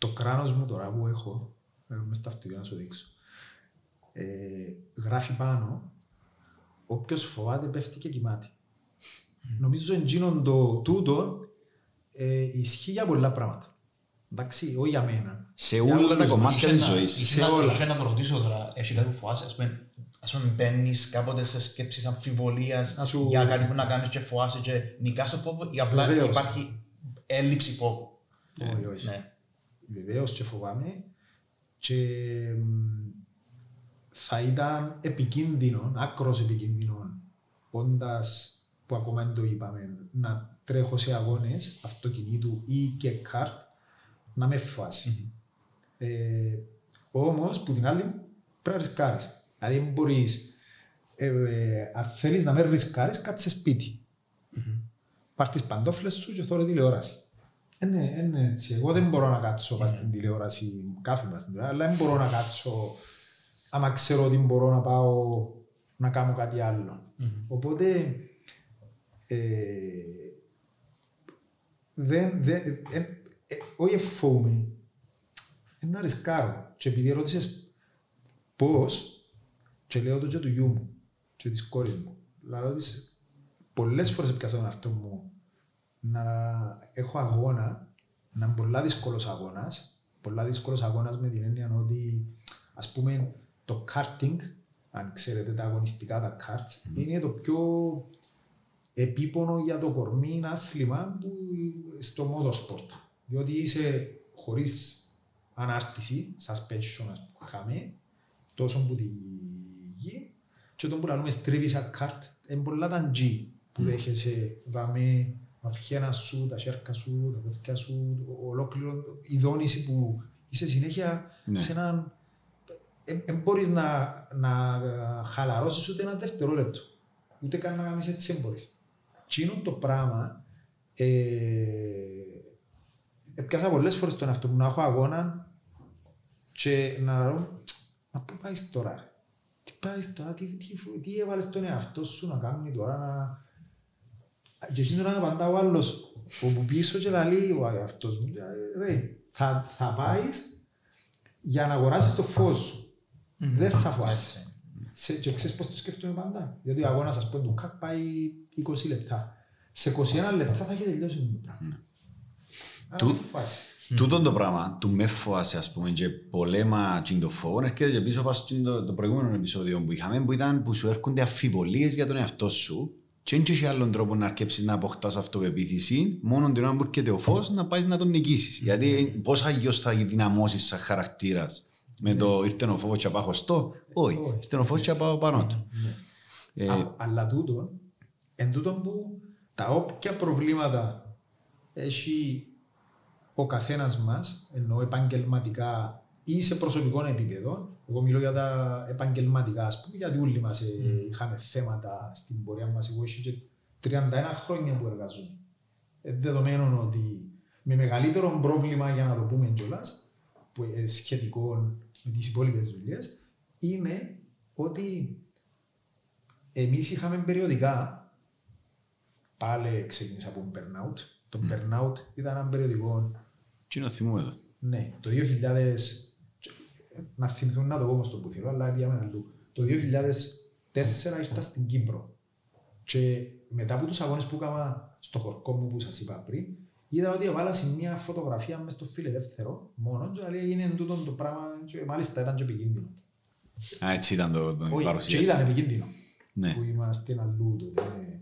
το κράνος μου τώρα που έχω, ε, μες στα αυτοκίνητα να σου δείξω, ε, γράφει πάνω όποιος φοβάται πέφτει και κοιμάται. Νομίζω εντζήνον το τούτο ε, ισχύει για πολλά πράγματα. Εντάξει, όχι για μένα. Σε Για όλα τα όλους κομμάτια Είχε της να- ζωής. είχε Σε να- όλα. είχε να το ρωτήσω τώρα, έχει κάτι που φοβάσαι, ας πούμε, ας πούμε μπαίνεις κάποτε σε σκέψεις αμφιβολίας Να σου- για κάτι που να κάνεις και φοβάσαι και νικάς το φόβο ή απλά Βεβαίως. υπάρχει έλλειψη φόβου. Όχι, όχι. Ναι. Βεβαίως και φοβάμαι και μ, θα ήταν επικίνδυνο, άκρος επικίνδυνο, όντας που ακόμα δεν το είπαμε, να τρέχω σε αγώνες αυτοκινήτου ή και καρτ, να με φάσει. Ε, όμως, που την άλλη, πρέπει να ρισκάρεις. Δηλαδή, δεν μπορείς, ε, ε, αν θέλεις να με ρισκάρεις, κάτσε σπίτι. Πάρ' τις παντόφλες σου και θωρώ τηλεόραση. Ε, ναι, ε, ναι, έτσι. Εγώ δεν μπορώ να κάτσω πας στην τηλεόραση, κάθομαι πας στην τηλεόραση, αλλά δεν μπορώ να κάτσω άμα ξέρω ότι μπορώ να πάω να κάνω κάτι άλλο. Οπότε, ε, δεν, δεν, ε, ε, ε, όχι εφόβομαι, ε, να ρισκάρω. Και επειδή ρώτησες πώς, και λέω το και του γιού μου και της κόρης μου. Λέω της, πολλές φορές έπιασα τον αυτό μου να έχω αγώνα, να είναι πολλά δύσκολος αγώνας, πολλά δύσκολος αγώνας με την έννοια ότι ας πούμε το karting, αν ξέρετε τα αγωνιστικά τα karts, είναι το πιο επίπονο για το κορμί άθλημα που στο motorsport. Διότι είσαι χωρίς ανάρτηση, suspension ας πούμε, τόσο που τη γη. Και τον που λέμε στρίβεις σαν κάρτ, είναι πολλά τα G που δέχεσαι, δαμέ, μαυχένα σου, τα σέρκα σου, τα παιδιά σου, ολόκληρο η δόνηση που είσαι συνέχεια Ναι. σε έναν... Δεν μπορείς να, να χαλαρώσεις ούτε ένα δευτερόλεπτο. Ούτε καν να κάνεις έτσι δεν μπορείς. Τι είναι το πράγμα, ε, έπιασα πολλές φορές τον εαυτό μου να έχω αγώνα και να λέω, μα πού πάεις τώρα, ρε. τι πάεις τώρα, τι, τι, τι έβαλες τον εαυτό σου να κάνει τώρα, να... Και εσύ τώρα να απαντά ο άλλος, όπου πίσω και λαλεί ο εαυτός μου, ρε, θα, θα πάεις για να αγοράσεις το φως σου. Δεν θα φοβάσαι. Έτσι. Σε, και ξέρεις πώς το σκέφτομαι πάντα. Γιατί ο αγώνας, ας πούμε, του ΚΑΚ πάει 20 λεπτά. Σε 21 λεπτά θα έχει τελειώσει το πράγμα. Άρα Του- δεν φοβάσαι. Τούτον το πράγμα, του με φοβάσαι ας πούμε και πολέμα τσιν το φόβο, έρχεται και πίσω πάνω στο το προηγούμενο επεισόδιο που είχαμε που ήταν που σου έρχονται αφιβολίες για τον εαυτό σου και δεν έχει άλλον τρόπο να αρκέψεις να αποκτάς αυτοπεποίθηση μόνο την ώρα που έρχεται ο φως να πάεις να τον νικήσεις. Γιατί πώς αγιώς θα δυναμώσεις σαν χαρακτήρας; Με το ήρθε ο φόβος και πάω χωστό. Όχι, Όχι. ήρθε ο φως και πάω πάνω του. Ε, Α- αλλά τούτο, εν τούτο που τα όποια προβλήματα έχει ο καθένας μας, ενώ επαγγελματικά ή σε προσωπικό επίπεδο, εγώ μιλώ για τα επαγγελματικά, ας πούμε, γιατί όλοι μας ε, είχαμε θέματα στην πορεία μας, εγώ έχω και 31 χρόνια που εργαζόμαι. Ε, δεδομένου ότι με μεγαλύτερο πρόβλημα, για να το πούμε κιόλας, που είναι σχετικό με τις υπόλοιπες δουλειές, είναι ότι εμείς είχαμε περιοδικά, πάλι ξεκίνησα από burnout. Το burnout ήταν ένα περιοδικό, Τι είναι το θυμούμε εδώ. ναι, το 2000, να θυμηθούν να το πω όμως το που θέλω, αλλά πήγαμε αλλού. Το 2004 ήρθα στην Κύπρο και μετά από τους αγώνες που έκανα στο χορκό μου που σας είπα πριν, είδα ότι έβαλα μια φωτογραφία μες στο φιλελεύθερο μόνο και λέει έγινε τούτο το πράγμα και μάλιστα ήταν και επικίνδυνο. Α, έτσι ήταν το, το η Όχι, και παρουσίαση. ήταν επικίνδυνο Ναι. που είμαστε αλλού τότε. ναι.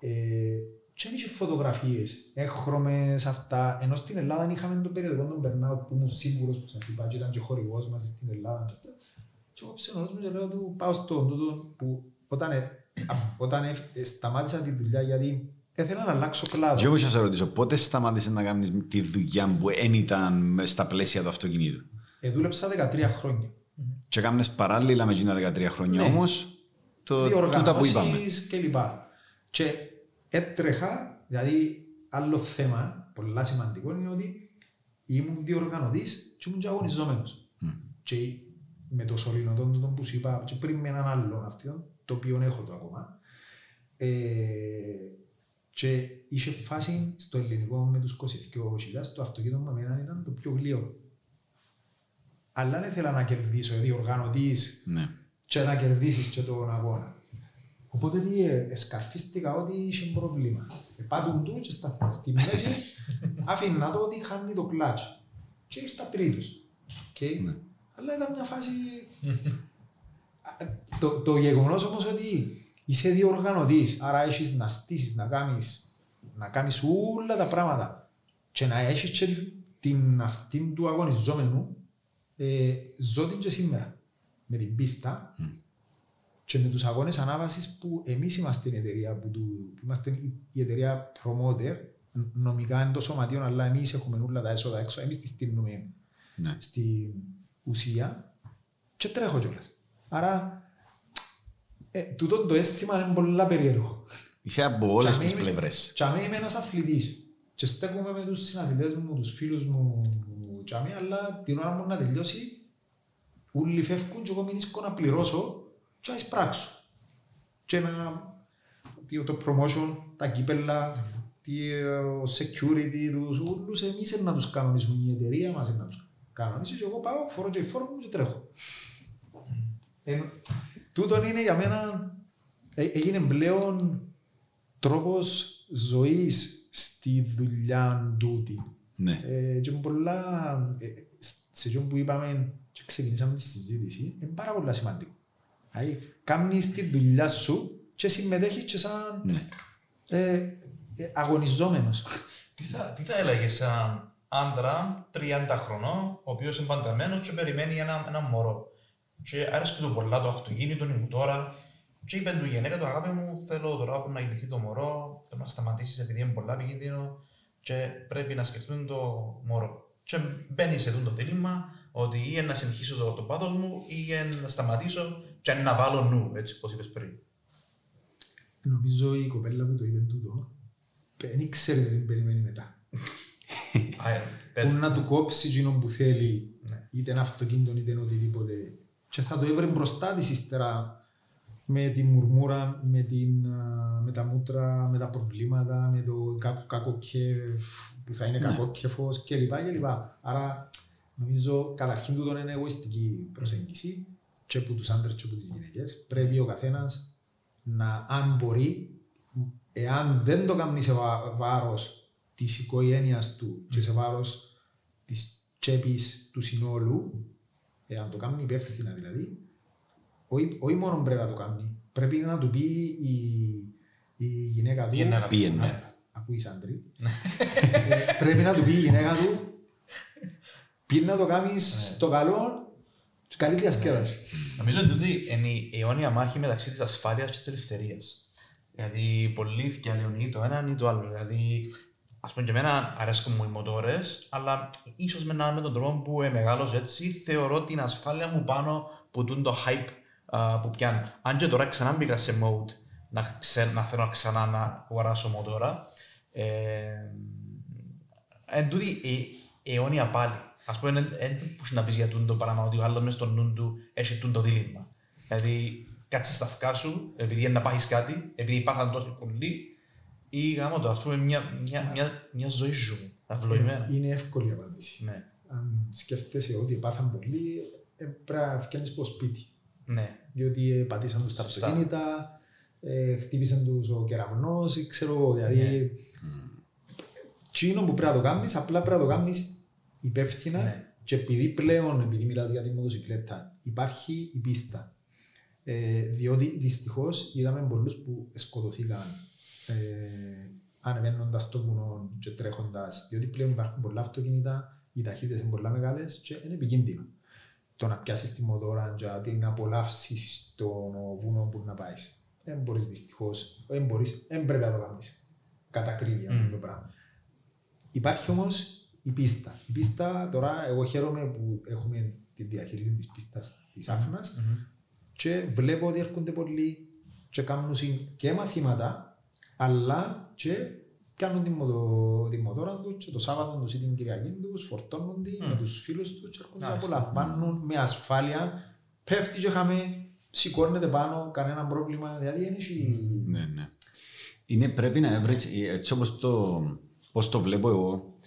Ε, και δεν είχε φωτογραφίες, έχρωμες αυτά. Ενώ στην Ελλάδα είχαμε τον περιοδικό τον Burnout που ήμουν σίγουρος που σας είπα και ήταν και χορηγός μας στην Ελλάδα. Και αυτά. Και εγώ ψενός μου και λέω του πάω στον τούτο που όταν, ε, όταν ε, ε, σταμάτησα τη δουλειά γιατί ήθελα να αλλάξω Και κλάδο. εγώ είχα σε ρωτήσω, πότε σταμάτησες να κάνεις τη δουλειά που δεν ήταν μες στα πλαίσια του αυτοκινήτου; Ε, δούλεψα 13 χρόνια. Και κάμνες παράλληλα με εκείνα 13 χρόνια Ναι. όμως, το, τούτα που είπαμε. διοργανώσεις και λοιπά. Και έτρεχα, δηλαδή άλλος θέμα, πολλά σημαντικό είναι ότι ήμουν διοργανωτής και ήμουν και αγωνιζόμενος. Μμ. Και με το σωληνοτόν τούτο που σου είπα και πριν με έναν άλλον αυτόν, το οποίο έχω το ακόμα, ε, και είχε φάση στο ελληνικό με τους 22 χιλιάς, το αυτοκίνητο μου εμένα ήταν το πιο γλύο. Αλλά δεν ήθελα να κερδίσω, διοργανωτής, Ναι. και να κερδίσεις και τον αγώνα. Οπότε τι, ε, εσκαρφίστηκα ότι είχε πρόβλημα. Επάτουν του και στα, στη μέση άφηνα το ότι χάνει το κλάτς. Και ήρθα τρίτος. Okay. Ναι. Αλλά ήταν μια φάση... Α, το, το γεγονός όμως ότι είσαι διοργανωτής, άρα έχεις να στήσεις, να κάνεις, να κάνεις όλα τα πράγματα και να έχεις και την αυτήν του αγωνιζόμενου, ε, ζω την και σήμερα με την πίστα Μμ. Και με τους αγώνες ανάβασης που εμείς είμαστε η εταιρεία που, του, που είμαστε η- η εταιρεία promoter ν- νομικά είναι το σωματείο αλλά εμείς έχουμε όλα τα έσοδα έξω εμείς τη στείλουμε Ναι. στην ουσία και τρέχω κιόλας. Άρα ε, τούτο το αίσθημα είναι πολύ περίεργο. Είσαι από όλες Και τις αμέ- πλευρές. Και αμέ είμαι ένας αθλητής. Και στέκομαι με τους συναθλητές μου, τους φίλους μου, και αμέ, αλλά την ώρα μου να τελειώσει, όλοι φεύγουν και εγώ μην ίσκω να πληρώσω και να εισπράξω. Και να, τι, το promotion, τα κύπελα, τι, ε, ο security, τους όλους εμείς να τους κανονίσουμε, η εταιρεία μας να τους κανονίσει και εγώ πάω, φορώ και η φόρμα μου και τρέχω. Ε, τούτον είναι για μένα, ε, έγινε πλέον τρόπος ζωής στη δουλειά τούτη. Ναι. Ε, και πολλά, ε, σε αυτό που είπαμε και ξεκινήσαμε τη συζήτηση, είναι πάρα πολύ σημαντικό. Δηλαδή, κάνεις τη δουλειά σου και συμμετέχεις και σαν Ναι. ε, ε, αγωνιζόμενος. Τι θα, τι θα έλεγες σε έναν άντρα 30 χρονών, ο οποίος είναι πανταμένο και περιμένει ένα, ένα μωρό. Και άρεσε του πολλά το αυτοκίνητο, η μουτόρα. Και είπε του η γυναίκα του αγάπη μου, θέλω τώρα που να γεννηθεί το μωρό, θέλω να σταματήσεις επειδή είναι πολλά επικίνδυνο και πρέπει να σκεφτούν το μωρό. Και μπαίνει σε αυτό το δίλημα ότι ή να συνεχίσω το, το πάθος μου ή να σταματήσω και να βάλω νου, έτσι όπως είπες πριν. Νομίζω η κοπέλα που το είπε τούτο, δεν ήξερε τι περιμένει μετά. Α, ε, Που πέτω. να του κόψει εκείνο που θέλει, Ναι. είτε ένα αυτοκίνητο είτε είναι οτιδήποτε. Και θα το έβρε μπροστά της ύστερα με τη μουρμούρα, με, την, α, με τα μούτρα, με τα προβλήματα, με το κα- κακοκέφ, που θα είναι Ναι. κακόκεφος κλπ. κλπ. Άρα νομίζω καταρχήν τούτο είναι εγωιστική προσέγγιση και από τους άντρες και από τις γυναίκες. Πρέπει ο καθένας να, αν μπορεί, εάν δεν το κάνει σε βά- βάρος της οικογένειας του και σε βάρος της τσέπης του συνόλου, εάν το κάνει υπεύθυνα δηλαδή, όχι, όχι μόνο πρέπει να το κάνει, πρέπει να του πει η, η γυναίκα του, Πήγαινε να Πήγαινε. ναι. ακούεις άντρη, ε, πρέπει να του πει η γυναίκα του, πει να το κάνεις Ναι. στο καλό και καλή διασκέδαση. Νομίζω ότι τούτη είναι η αιώνια μάχη μεταξύ της ασφάλειας και της ελευθερίας. Δηλαδή, πολλοί φτιάχνουν ή το ένα ή το άλλο. Δηλαδή, ας πούμε, και εμένα αρέσκουν μου οι μοτόρες, αλλά ίσως με, έναν- με τον τρόπο που είμαι μεγάλος έτσι, θεωρώ την ασφάλεια μου πάνω που τούν το hype α, που πιάνει. Αν και τώρα ξανά μπήκα σε mode να, ξε, να θέλω να ξανά να αγοράσω μοτόρα, ε, εν τούτη ε, αιώνια πάλι. Α πούμε, δεν μπορεί να πεις για τούτο το πράγμα ότι ο άλλος μέσα στο νου του έχει τούτο δίλημα. Δηλαδή, κάτσε στα αυκά σου, επειδή είναι να πάθεις κάτι, επειδή πάθαν τόσο πολύ, ή γάμο το, ας πούμε, μια, μια, μια, μια ζωή σου. Αυλοημένα. Είναι εύκολη η απάντηση. Ναι, Αν σκέφτεσαι ότι πάθαν πολύ, ε, πρέπει να φτιάχνεις από σπίτι. ναι. διότι ε, πατήσαν τους τα Σωστά. αυτοκίνητα, ε, χτύπησαν τους ο κεραυνός, ή ξέρω εγώ, δηλαδή... Ναι. Τσίνο που πρέπει να το κάνεις, απλά πρέπει να το κάνεις υπεύθυνα Ναι. και επειδή πλέον, επειδή μιλάς για τη μοτοσυκλέτα, υπάρχει η πίστα. Ε, διότι δυστυχώς είδαμε πολλούς που σκοτωθήκαν ε, ανεβαίνοντας στο βουνό και τρέχοντας, διότι πλέον υπάρχουν πολλά αυτοκίνητα, οι ταχύτητες είναι πολλά μεγάλες και είναι επικίνδυνο. Το να πιάσεις τη μοτόρα και να απολαύσεις στο βουνό που να πάεις. Δεν μπορείς δυστυχώς, δεν μπορείς, δεν πρέπει να το κάνεις. Κατακρίβεια mm. το πράγμα. Υπάρχει όμως η πίστα. Η πίστα τώρα, εγώ χαίρομαι που έχουμε τη διαχείριση της πίστας της Άφνας mm-hmm. και βλέπω ότι έρχονται πολλοί και κάνουν και μαθήματα, αλλά και κάνουν τη, μοτο, τη μοτόρα τους και το Σάββατο του ή την Κυριακή τους, φορτώνονται mm. με τους φίλους τους και έρχονται να απολαμβάνουν με ασφάλεια. Πέφτει και είχαμε, σηκώνεται πάνω, κανένα πρόβλημα. Δηλαδή είναι Ναι, ναι. Είναι πρέπει να βρεις, έτσι όπως το, πώς το βλέπω εγώ,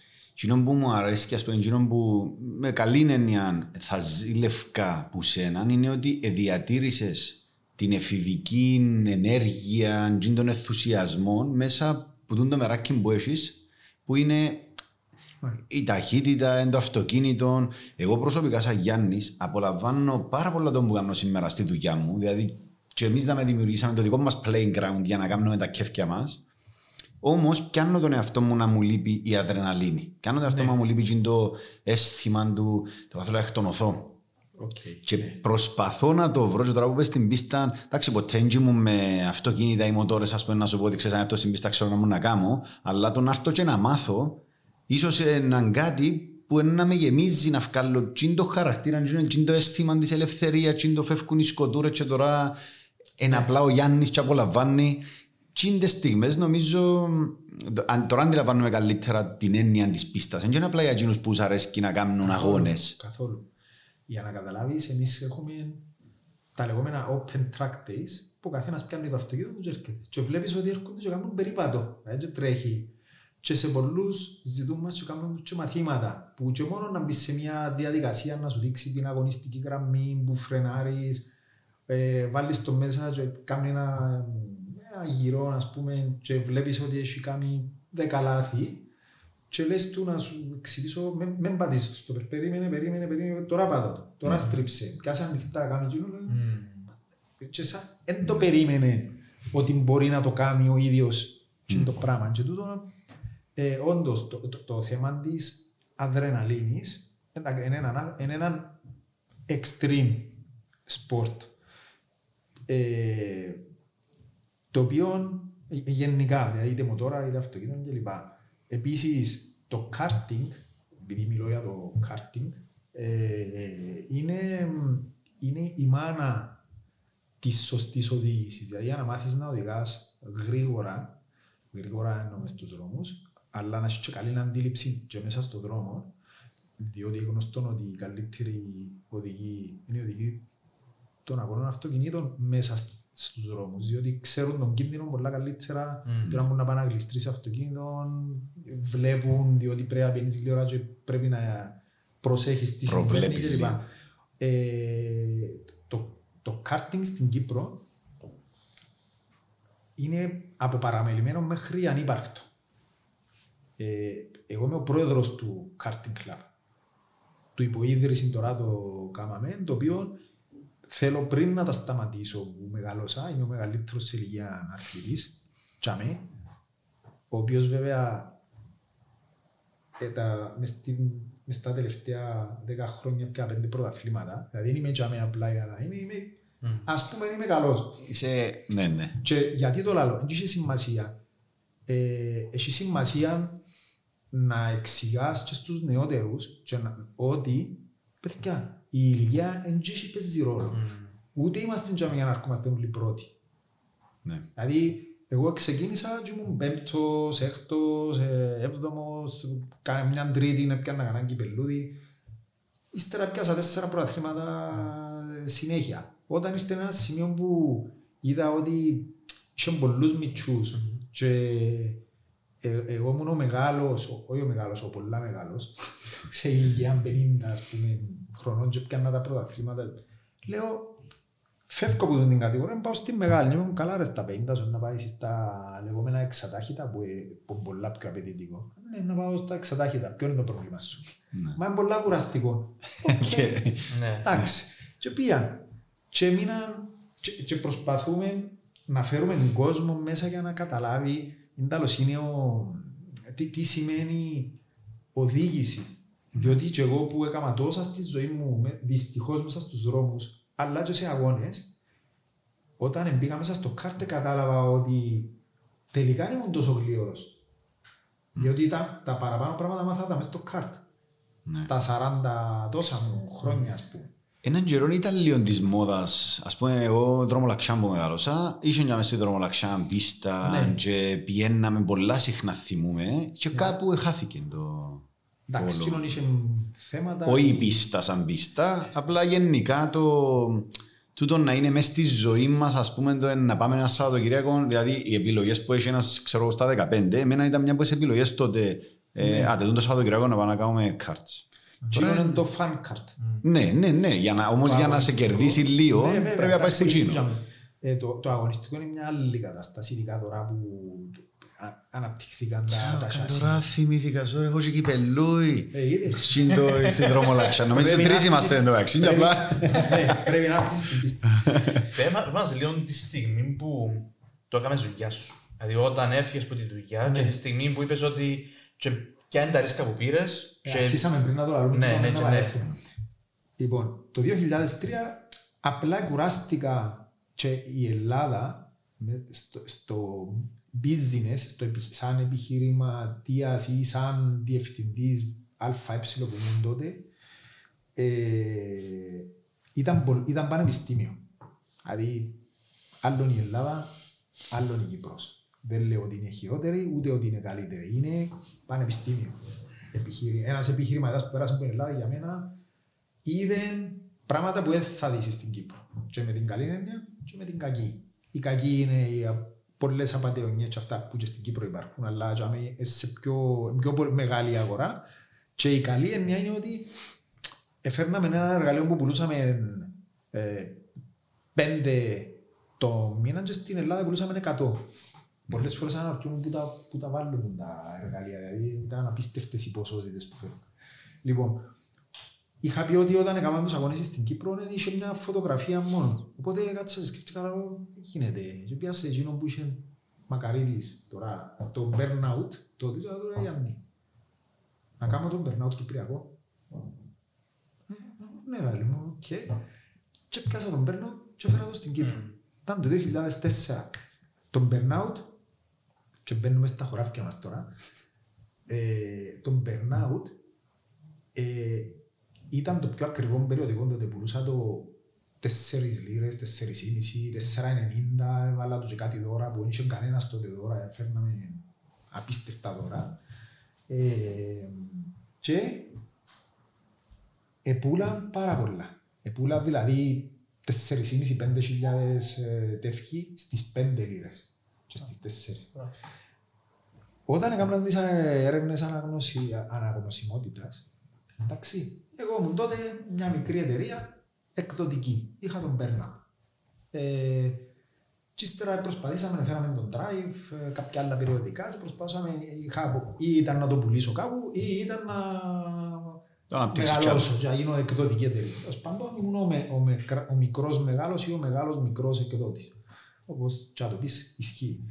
Εκείνο που μου αρέσει, ας πούμε, εκείνο που με καλή έννοια θα ζει λευκά που σέναν είναι ότι διατήρησες την εφηβική ενέργεια, τον ενθουσιασμό μέσα από το μεράκι που έχεις, που είναι η ταχύτητα, το αυτοκίνητο. Εγώ προσωπικά, σαν Γιάννης, απολαμβάνω πάρα πολλά το που κάνω σήμερα στη δουλειά μου. Δηλαδή, και εμείς να με δημιουργήσαμε το δικό μας playground για να κάνουμε τα κέφια μας. Όμως, πιάνω τον εαυτό μου να μου λείπει η αδρεναλίνη. Πιάνω τον εαυτό μου να μου λείπει το αίσθημα του, το θέλω να εκτονωθώ. Okay. Και προσπαθώ να το βρω και τώρα που πες στην πίστα, εντάξει ποτέ μου με αυτοκίνητα ή μοτόρες ας πούμε να σου πω ότι ξέρεις αν έρθω στην πίστα ξέρω να μου να κάνω, αλλά το να έρθω και να μάθω, ίσως έναν κάτι που να με γεμίζει να βγάλω τσιν το χαρακτήρα, τσιν το αίσθημα της ελευθερίας, τσιν το φεύγουν οι σκοτούρες και τώρα ένα απλά ο Γιάννης και απολαμβάνει. Τσιν τις στιγμές νομίζω, αν, τώρα αντιλαμβάνομαι καλύτερα την έννοια της πίστας, δεν είναι απλά για εκείνους που αρέσει να κάνουν αγώνες. Καθόλου. Για να καταλάβεις, εμείς έχουμε τα λεγόμενα open track days που ο καθένας πιάνει το αυτοκίνητο του και έρχεται. Και βλέπεις ότι έρχονται και κάνουν περίπατο, δεν δηλαδή τρέχει. Και σε πολλούς ζητούν μας και κάνουν και μαθήματα που και μόνο να μπεις σε μια διαδικασία να σου δείξει την αγωνιστική γραμμή που φρενάρεις, ε, βάλεις το μέσα και κάνει ένα, ένα γυρό ας πούμε και βλέπεις ότι έχει κάνει δέκα λάθη και λες του να σου εξηγήσω, μην με πατήσεις στο περίμενε, περίμενε, περίμενε, τώρα πάτα το, τώρα mm. στρίψε, πιάσε ανοιχτά, κάνει εκείνο, mm. και σαν, δεν το περίμενε ότι μπορεί να το κάνει ο ίδιος mm. το πράγμα. Και τούτο, ε, όντως, το, το, το, θέμα της αδρεναλίνης είναι ένα, είναι ένα extreme sport. Ε, το οποίο γενικά, δηλαδή είτε μοτόρα είτε αυτοκίνητο κλπ. Επίσης, το karting, επειδή μιλώ για το karting, ε, είναι, είναι η μάνα της σωστής οδήγησης. Δηλαδή, για να μάθεις να οδηγάς γρήγορα, γρήγορα εννοούμε στους δρόμους, αλλά να έχεις και καλή αντίληψη και μέσα στον δρόμο, διότι είναι γνωστό ότι οι καλύτεροι οδηγοί είναι οι οδηγοί των αγώνων αυτοκινήτων μέσα στους δρόμους, διότι ξέρουν τον κίνδυνο πολλά καλύτερα, mm. τώρα μπορούν να πάνε να γλιστρήσει αυτοκίνητο, βλέπουν διότι πρέπει να πίνεις γλυόρα και πρέπει να προσέχεις τι συμβαίνει κλπ. Ε, το, το κάρτινγκ στην Κύπρο είναι από παραμελημένο μέχρι ανύπαρκτο. Ε, εγώ είμαι ο πρόεδρος του Karting Club. Του υποίδρυση τώρα το κάμαμε, το οποίο θέλω πριν να τα σταματήσω που μεγαλώσα, είμαι ο μεγαλύτερος σε ηλικία αθλητής, τσάμε, ο οποίος βέβαια ε, τα, μες, στην, μες στα τελευταία δέκα χρόνια πια πέντε πρωταθλήματα, δηλαδή δεν είμαι τσάμε απλά για να είμαι, είμαι mm. ας πούμε είμαι καλός. Είσαι, ναι, ναι. Και γιατί το λέω, έχει σημασία. Ε, έχει σημασία να εξηγάς και στους νεότερους και να, ότι, παιδιά, η ηλικία δεν παίζει ρόλο. Mm. Ούτε είμαστε για να αρκούμαστε όλοι πρώτοι. Ναι. Δηλαδή, εγώ ξεκίνησα και ήμουν πέμπτος, έκτος, ε, έβδομος, κάνα μια τρίτη να πιάνα κανένα κυπελούδι. Ύστερα πιάσα τέσσερα πρωταθλήματα συνέχεια. Όταν ήρθε ένα σημείο που είδα ότι είχε πολλούς μητσούς mm-hmm. και ε, εγώ ήμουν ο μεγάλος, όχι ο μεγάλος, ο πολλά μεγάλος, σε ηλικία 50 ας πούμε, χρονών και πιάνα τα πρωταθλήματα. Λέω, φεύγω από την κατηγορία, πάω στη μεγάλη. Είμαι καλά ρε στα 50, να πάει στα λεγόμενα εξατάχυτα που είναι πολλά πιο απαιτητικό. Ναι, να πάω στα εξατάχυτα, ποιο είναι το πρόβλημα σου; Ναι. Μα είναι πολλά κουραστικό. Ναι. Εντάξει. Και πήγαν. Και μείναν και προσπαθούμε να φέρουμε τον κόσμο μέσα για να καταλάβει είναι τέλος, είναι ο, τι, τι σημαίνει οδήγηση. Διότι και εγώ που έκανα τόσα στη ζωή μου, δυστυχώς μέσα στους δρόμους, αλλά και σε αγώνες, όταν μπήκα μέσα στο κάρτε κατάλαβα ότι τελικά δεν ήμουν τόσο γλύωρος. Διότι τα, τα παραπάνω πράγματα μάθα μέσα στο κάρτ. Ναι. Στα 40 τόσα μου χρόνια, ας πούμε. Έναν καιρό ήταν λίγο της μόδας, ας πούμε εγώ δρομολαξιά που μεγάλωσα, είχε μια μέσα στη δρομολαξιά πίστα ναι. και πιέναμε πολλά συχνά θυμούμε και ναι. κάπου χάθηκε το... Εντάξει, κοινωνί είχε θέματα... Όχι η πίστα σαν πίστα, απλά γενικά το... Τούτο να είναι μέσα στη ζωή μας, ας πούμε, το να πάμε ένα Σαββατοκύριακο, δηλαδή οι επιλογές που έχει ένας, ξέρω στα 15, εμένα ήταν μια από τις επιλογές τότε. Ε, ναι. Ε, άντε, το Σαββατοκύριακο να πάμε να κάνουμε cards. Τι είναι το fan card. Ναι, ναι, ναι. Για να, όμως για να σε κερδίσει λίγο ναι, πρέπει να πάει στο Κίνο. Ε, το, το αγωνιστικό είναι μια άλλη κατάσταση, ειδικά τώρα που αναπτυχθήκαν τα, τα σάσι. Τώρα θυμήθηκα, σου έχω και κυπελούι. Ε, στην δρομολάξια. Νομίζω τρεις είμαστε εδώ, έξι. απλά. Πρέπει να έρθεις στην πίστα. Πες μας λίγο τη στιγμή που το έκαμε δουλειά σου. Δηλαδή όταν έφυγες από τη δουλειά και ναι. τη στιγμή που είπες ότι ποια είναι τα ρίσκα που πήρες. Ε, και... Αρχίσαμε πριν να το λάβουμε. Ναι, ναι, ναι, ναι. Λοιπόν, το 2003 απλά κουράστηκα και η Ελλάδα στο, στο business, στο, σαν επιχειρηματίας ή σαν διευθυντής ΑΕ που ήμουν τότε, ε, ήταν, ήταν πανεπιστήμιο. Δηλαδή, άλλον η Ελλάδα, άλλον η Κύπρος. Δεν λέω ότι είναι χειρότερη, ούτε ότι είναι καλύτερη. Είναι πανεπιστήμιο. Επιχειρη... Ένας επιχειρηματίας που πέρασε από την Ελλάδα για μένα είδε πράγματα που δεν θα δεις στην Κύπρο. Και με την καλή έννοια και με την κακή. Η κακή είναι οι πολλές απαντεωνιέ και αυτά που και στην Κύπρο υπάρχουν, αλλά σε πιο, πιο μεγάλη αγορά. Και η καλή έννοια είναι ότι έφερναμε ένα εργαλείο που πουλούσαμε ε, πέντε το μήνα και στην Ελλάδα πουλούσαμε 100. Πολλές φορές αναρτούν που τα, που τα βάλουν τα εργαλεία, δηλαδή ήταν απίστευτες οι ποσότητες που φεύγουν. Λοιπόν, είχα πει ότι όταν έκαναν τους αγώνες στην Κύπρο είχε μια φωτογραφία μόνο. Οπότε κάτσα και σκέφτηκα να γίνεται. Και πιάσε εκείνο που είχε Μακαρίδης τώρα, το burnout, τότε τώρα Γιάννη. Να κάνω τον burnout κυπριακό. Ναι, βάλει μου, οκ. Και πιάσα τον burnout και έφερα το στην Κύπρο. Ήταν το 2004. Τον burnout και μπαίνουμε στα χωράφια μας τώρα, ε, το burnout ε, ήταν το πιο ακριβό περιοδικό τότε πουλούσα το 4 λίρες, 4,5, 4,90, έβαλα τους και κάτι δώρα που δεν είχε κανένας τότε δώρα, φέρναμε απίστευτα δώρα. Ε, και επούλαν πάρα πολλά. Επούλαν δηλαδή 4,5-5 χιλιάδες ε, τεύχη στις 5 λίρες και στις τέσσερις. Όταν έκαναν τις έρευνες αναγνωσιμότητας, εντάξει, εγώ ήμουν τότε μια μικρή εταιρεία εκδοτική. Είχα τον Πέρνα. Ε, και ύστερα προσπαθήσαμε να φέραμε τον Drive, ε, κάποια άλλα περιοδικά και προσπαθήσαμε είχα, ή ήταν να το πουλήσω κάπου ή ήταν να μεγαλώσω και να γίνω εκδοτική εταιρεία. Τέλος πάντων ήμουν ο, ο, ο, ο μικρός μεγάλος ή ο μεγάλος μικρός εκδότης όπως και να το πεις ισχύει.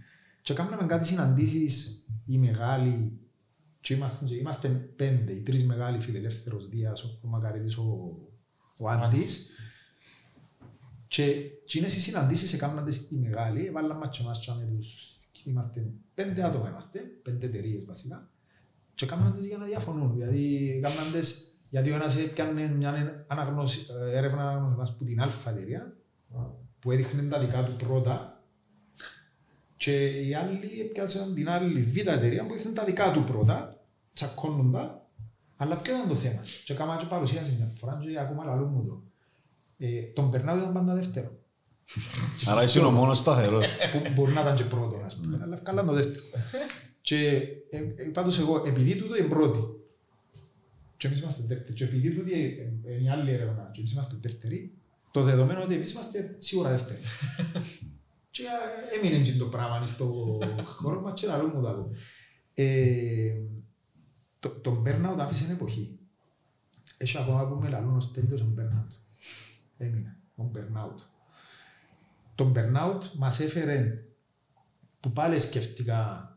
Και κάνουμε κάτι συναντήσεις οι μεγάλοι και είμαστε, είμαστε πέντε, οι τρεις μεγάλοι φιλελεύθερος Δίας, ο Μακαρίτης, ο, ο Άντης. Και εκείνες οι συναντήσεις έκαναν οι μεγάλοι, βάλαν μας και εμάς και τους, είμαστε πέντε άτομα είμαστε, πέντε εταιρείες βασικά, και έκαναν τις για να διαφωνούν. Δηλαδή, έκαναν τις, γιατί ο ένας έκανε μια αναγνώση, έρευνα αναγνώση που την αλφα εταιρεία, που έδειχνε τα δικά του πρώτα και οι άλλοι έπιασαν την άλλη β' εταιρεία που έδειχνε τα δικά του πρώτα, τσακώνουν τα, αλλά ποιο ήταν το θέμα. Και κάμα και παρουσίαση μια φορά και ακόμα λαλού μου το. Ε, τον Περνάου ήταν πάντα δεύτερο. Άρα είσαι ο μόνος σταθερός. Που μπορεί να ήταν και πρώτο, ας πούμε, αλλά καλά το δεύτερο. Και ε, ε, πάντως εγώ, επειδή τούτο είναι πρώτη, και εμείς είμαστε δεύτεροι, και επειδή τούτο είναι η άλλη έρευνα, και εμείς είμαστε δεύτεροι, το δεδομένο ότι εμείς είμαστε σίγουρα δεύτεροι. και έμεινε και το πράγμα στο χώρο μας και να μου δω. Ε, το, τον burnout άφησε εποχή. Έχει ακόμα που με λαλούν ως τέλειος τον burnout. Έμεινε, τον burnout. Τον burnout μας έφερε που πάλι σκέφτηκα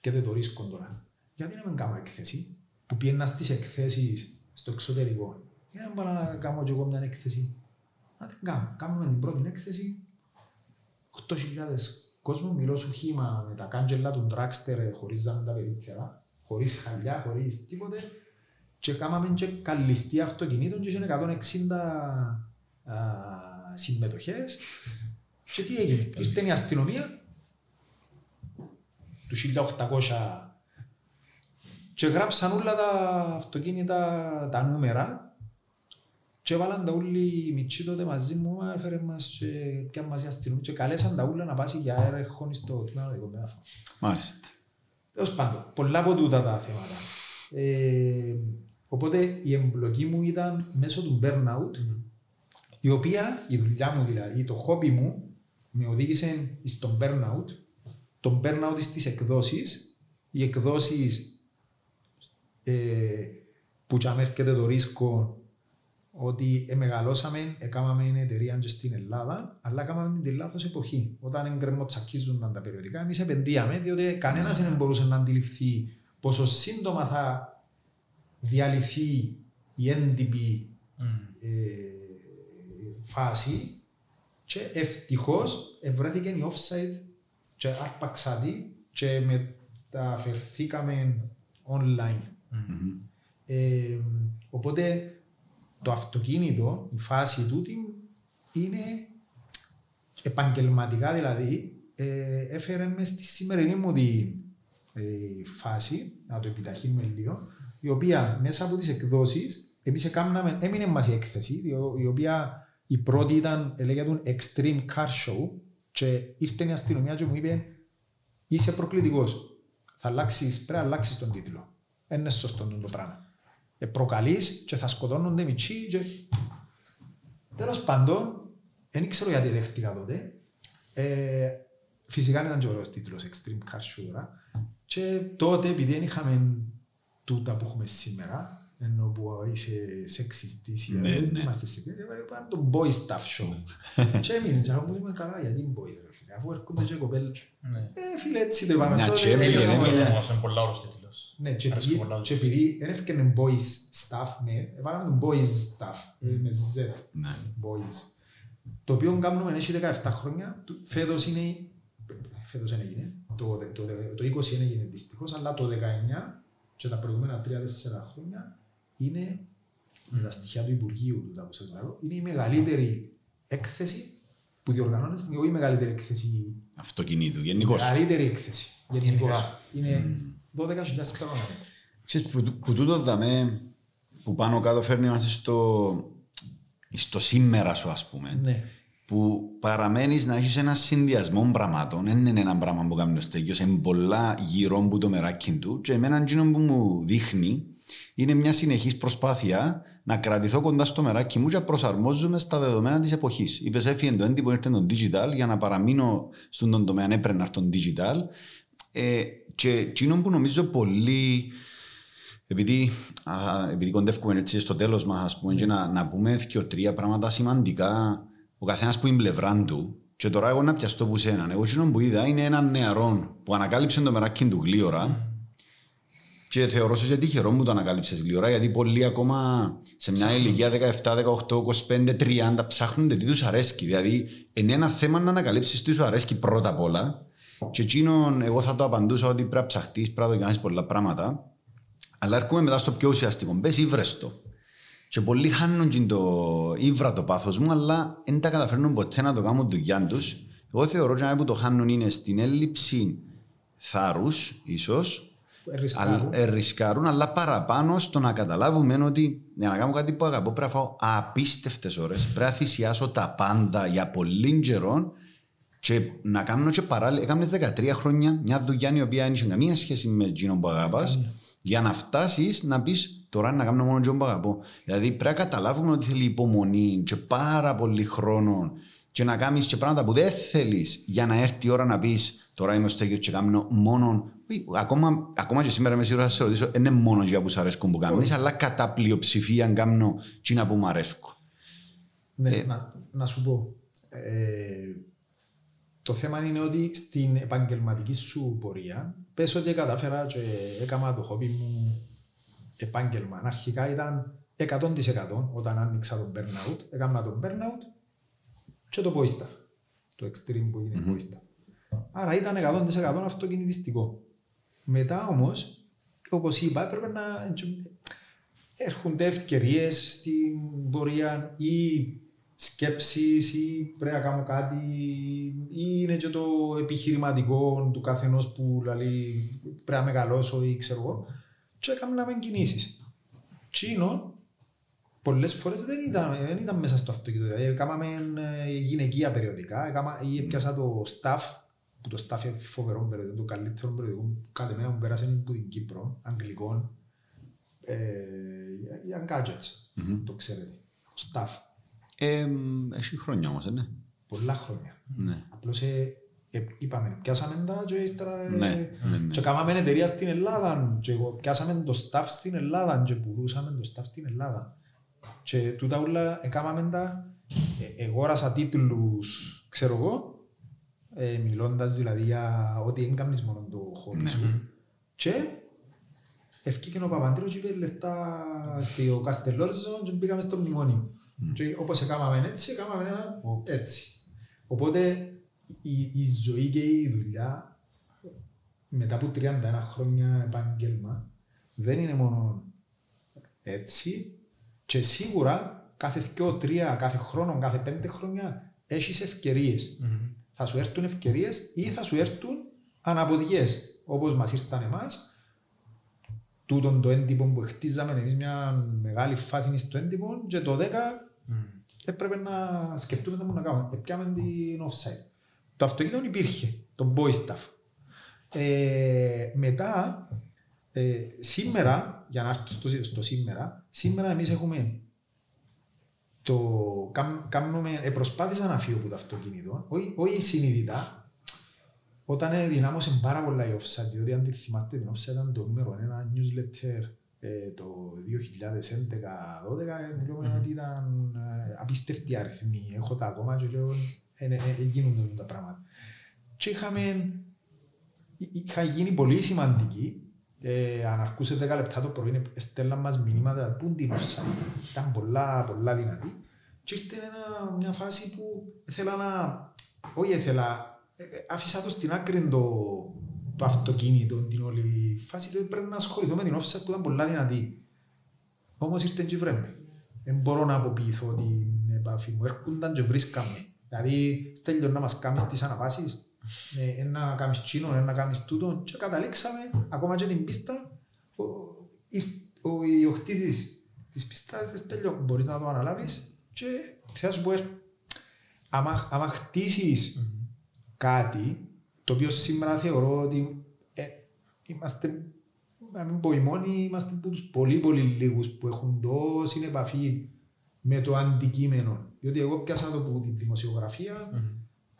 και δεν το ρίσκω τώρα. Γιατί να μην κάνω έκθεση, που πιένα στις εκθέσεις στο εξωτερικό. Γιατί να πάω να κάνω και εγώ μια έκθεση. Να την κάνω. Κάνουμε την πρώτη έκθεση, 8.000 κόσμο, μιλώ σου χήμα με τα κάντζελα του τράξτερ χωρίς να τα περίπτερα, χωρίς χαλιά, χωρίς τίποτε. Και κάναμε και καλυστή αυτοκινήτων και είχε 160 α, συμμετοχές. Και τι έγινε, ήρθε η αστυνομία του 1800 και γράψαν όλα τα αυτοκίνητα, τα νούμερα και έβαλαν τα όλοι οι μητσοί τότε μαζί μου, έφερε μας και πια μας η αστυνομία και καλέσαν τα όλα να πάσει για έρεχον στο τμήμα δικό μετάφρον. Μάλιστα. Τέλος πάντων, πολλά από τούτα τα θέματα. Ε, οπότε η εμπλοκή μου ήταν μέσω του burnout, η οποία, η δουλειά μου δηλαδή, το χόμπι μου, με οδήγησε στον burnout, το burnout στις εκδόσεις, οι εκδόσεις ε, που και έρχεται το ρίσκο ότι μεγαλώσαμε, έκαναμε εταιρεία και στην Ελλάδα, αλλά έκαναμε την λάθος εποχή. Όταν εγκρεμοτσακίζονταν τα περιοδικά, εμείς επενδύαμε, διότι κανένας δεν μπορούσε να αντιληφθεί πόσο σύντομα θα διαλυθεί η έντυπη Mm. ε, φάση και ευτυχώς ευρέθηκε η offside και άρπαξα τη και μεταφερθήκαμε online. Μμμ. Ε, οπότε το αυτοκίνητο, η φάση τούτη είναι επαγγελματικά δηλαδή ε, έφερε μες στη σημερινή μου τη ε, φάση, να το επιταχύνουμε λίγο, η οποία μέσα από τις εκδόσεις εμείς έκαναμε, έμεινε μας η έκθεση, η- η οποία η πρώτη ήταν, λέγεται Extreme Car Show και ήρθε η αστυνομία και μου είπε είσαι προκλητικός, θα αλλάξεις, πρέπει να αλλάξεις τον τίτλο. Δεν είναι σωστό το πράγμα. Ε, προκαλείς και θα σκοτώνονται μητσί και... Τέλος πάντων, δεν ξέρω γιατί δέχτηκα τότε. Ε, φυσικά ήταν και ωραίος τίτλος Extreme Car Show τώρα. Και τότε επειδή δεν είχαμε τούτα που έχουμε σήμερα, ενώ που είσαι σεξιστής ή Ναι, δεν ναι. είμαστε σεξιστές, είπαμε το boy stuff show. και έμεινε και εγώ είμαι καλά γιατί boys ρε φίλε, αφού έρχονται και κοπέλες. Ναι. Ε, φίλε, έτσι το είπαμε. Μια τότε. τσέπη, Ε, γενναία. ε, Έμεινε ε, όμως, είναι πολλά ωραίος τίτλος. ναι, και Αρέσκει επειδή, πολλά και ο επειδή δεν έφυγε boys stuff, ναι, έβαλαμε το boys stuff, ε, με Z, Ναι. boys. Το οποίο κάνουμε έχει 17 χρόνια, το- φέτος είναι, φέτος δεν έγινε, το, το, το 20 δεν έγινε δυστυχώς, αλλά το 19 και τα προηγούμενα 3-4 χρόνια είναι, με τα στοιχεία του Υπουργείου του, τα που σας λέω, είναι η μεγαλύτερη έκθεση που διοργανώνεται στην όχι η μεγαλύτερη έκθεση, Αυτοκινήτου, η γενικώς. μεγαλύτερη έκθεση γενικώς. Γενικώς. Είναι 12.000 τετραγωνικά. Ξέρεις, που, που τούτο δαμέ, που πάνω κάτω φέρνει μας στο, στο σήμερα σου ας πούμε, Ναι. που παραμένεις να έχεις ένα συνδυασμό πραγμάτων, δεν είναι ένα πράγμα που κάνει ο Στέγιος, είναι πολλά γύρω από το μεράκι του και εμένα εκείνο που μου δείχνει είναι μια συνεχής προσπάθεια να κρατηθώ κοντά στο μεράκι μου και να προσαρμόζομαι στα δεδομένα της εποχής. Είπες έφυγε το έντυπο, ήρθε το digital, για να παραμείνω στον τον τομέα έπαιρνα να τον digital. Ε, και εκείνο που νομίζω πολύ επειδή, α, επειδή κοντεύουμε έτσι στο τέλος μας, ας πούμε, και να, να πούμε δύο τρία πράγματα σημαντικά, ο καθένας που είναι πλευρά του, και τώρα εγώ να πιαστώ που σένα. Εγώ εκείνο που είδα είναι έναν νεαρό που ανακάλυψε το μεράκι του γλίωρα και θεωρώ σε τυχερό που το ανακάλυψες γλίωρα γιατί πολλοί ακόμα σε μια ηλικία 17, 18, 25, 30 ψάχνουν τι τους αρέσκει. Δηλαδή είναι ένα θέμα να ανακαλύψεις τι σου αρέσκει πρώτα απ' όλα και εκείνον εγώ θα το απαντούσα ότι πρέπει να ψαχτείς, πρέπει να δοκιμάσεις πολλά πράγματα αλλά έρχομαι μετά στο πιο ουσιαστικό. Μπες ήβρες το. Και πολλοί χάνουν και το ήβρα το πάθος μου, αλλά δεν τα καταφέρνουν ποτέ να το κάνουν δουλειά τους. Εγώ θεωρώ ότι που το χάνουν είναι στην έλλειψη θάρρους, ίσως, Ρισκάρουν. αλλά- ε, ρισκάρουν, αλλά παραπάνω στο να καταλάβουμε ότι για να κάνω κάτι που αγαπώ πρέπει να φάω απίστευτες ώρες, πρέπει να θυσιάσω τα πάντα για πολύ καιρό και να κάνω και παράλληλα. Έκανες 13 χρόνια μια δουλειά η οποία δεν είχε καμία σχέση με εκείνο που αγαπάς για να φτάσεις να πεις τώρα να κάνω μόνο εκείνο που αγαπώ. Δηλαδή πρέπει να καταλάβουμε ότι θέλει υπομονή και πάρα πολύ χρόνο και να κάνεις και πράγματα που δεν θέλεις για να έρθει η ώρα να πεις τώρα είμαι στο τέτοιο και κάνω μόνο Ουι, ακόμα, ακόμα και σήμερα είμαι σίγουρος να σε ρωτήσω δεν είναι μόνο για που σου αρέσκουν που κάνεις αλλά κατά πλειοψηφία κάνω εκείνα που μου αρέσκουν. Ναι, Ε, να, να σου πω. Ε, το θέμα είναι ότι στην επαγγελματική σου πορεία πες ότι κατάφερα και έκανα το χόμπι μου επάγγελμα. Αρχικά ήταν 100% όταν άνοιξα τον burnout. Έκανα τον burnout και το poista. Το extreme που είναι Μμμ. poista. Άρα ήταν 100% αυτοκινητιστικό. Μετά όμως, όπως είπα, έπρεπε να έρχονται ευκαιρίες στην πορεία ή σκέψεις ή πρέπει να κάνω κάτι ή είναι και το επιχειρηματικό του καθενός που λέει πρέπει να μεγαλώσω ή ξέρω εγώ και έκαναμε κινήσεις. Τσίνο πολλές φορές δεν ήταν, δεν ήταν μέσα στο αυτοκίνητο. Δηλαδή, έκαναμε ε, γυναικεία περιοδικά έκαμα, ή έπιασα το staff που το staff είναι φοβερό περιοδικό, το καλύτερο περιοδικό που κάθε μέρα μου πέρασε από την Κύπρο, αγγλικών, ε, για gadgets, Μμμ. το ξέρετε. Staff, Ε, μ, Έχει χρόνια όμως, ε, ναι. πολλά χρόνια. Ναι. Απλώς ε, ε, είπαμε, πιάσαμε τα και ύστερα ε, Ναι, ναι, ναι. και κάναμε εταιρεία στην Ελλάδα και εγώ πιάσαμε το staff στην Ελλάδα και πουλούσαμε το staff στην Ελλάδα. Και τούτα όλα έκαναμε τα, ε, εγόρασα τίτλους, ξέρω εγώ, ε, μιλώντας δηλαδή για ότι δεν κάνεις μόνο το χώρο Ναι. σου. Και ευκήκε ο Παπαντήρος και είπε λεφτά στο Καστελόρζος και μπήκαμε στο μνημόνιο. Μμ. Και όπως έκαναμε έτσι, έκαναμε ένα έτσι. Οπότε η, η ζωή και η δουλειά μετά από 31 χρόνια επάγγελμα δεν είναι μόνο έτσι και σίγουρα κάθε 2, 3, κάθε χρόνο, κάθε 5 χρόνια έχεις ευκαιρίες. Θα σου έρθουν ευκαιρίες ή θα σου έρθουν αναποδιές όπως μας ήρθαν εμάς τούτον το έντυπο που χτίζαμε εμείς μια μεγάλη φάση στο έντυπο και το 10 έπρεπε να σκεφτούμε τι να κάνουμε. Επιάμε την offside. Το αυτοκίνητο υπήρχε, το boy stuff. Ε, μετά, ε, σήμερα, για να έρθω στο, στο σήμερα, σήμερα εμείς έχουμε το, κάμ- κάνουμε, ε, προσπάθησα να φύγω από το αυτοκίνητο, όχι, όχι συνειδητά, όταν ενδυνάμωσε πάρα πολλά η offside, διότι αν τη θυμάστε την offside ήταν το νούμερο ένα newsletter ε, το 2011-2012 μιλούμε Μμμ. ότι ήταν ε, απίστευτοι αριθμοί. Έχω τα ακόμα και λέω ε, ε, ε, γίνονται τα πράγματα. Και είχαμε, εί- είχα γίνει πολύ σημαντική. Ε, αν αρκούσε 10 λεπτά το πρωί, στέλναν μας μηνύματα που είναι την offside. Ήταν πολλά, πολλά δυνατή. Και ήρθε ένα, μια φάση που ήθελα να... Όχι ήθελα, ε, ε, άφησα το στην άκρη το, το αυτοκίνητο, την όλη φάση. Δηλαδή πρέπει να ασχοληθώ με την offset που ήταν πολλά δυνατή. Όμως ήρθε και βρέμε. Δεν μπορώ να αποποιηθώ την επαφή μου. Έρχονταν και βρίσκαμε. Δηλαδή, στέλνει να μας κάνεις τις αναβάσεις. Ε, να κάνεις τσίνο, ε, να κάνεις τούτο. Και καταλήξαμε, ακόμα και την πίστα, ο, ήρ- ο ιδιοκτήτης της πίστας, δεν στέλνει, μπορείς να το αναλάβεις. Και θα σου πω, ε, άμα, άμα χτίσεις κάτι το οποίο σήμερα θεωρώ ότι ε, είμαστε, να μην πω οι μόνοι, είμαστε από τους πολύ πολύ λίγους που έχουν τόση επαφή με το αντικείμενο. Διότι εγώ πιάσα το από τη δημοσιογραφία,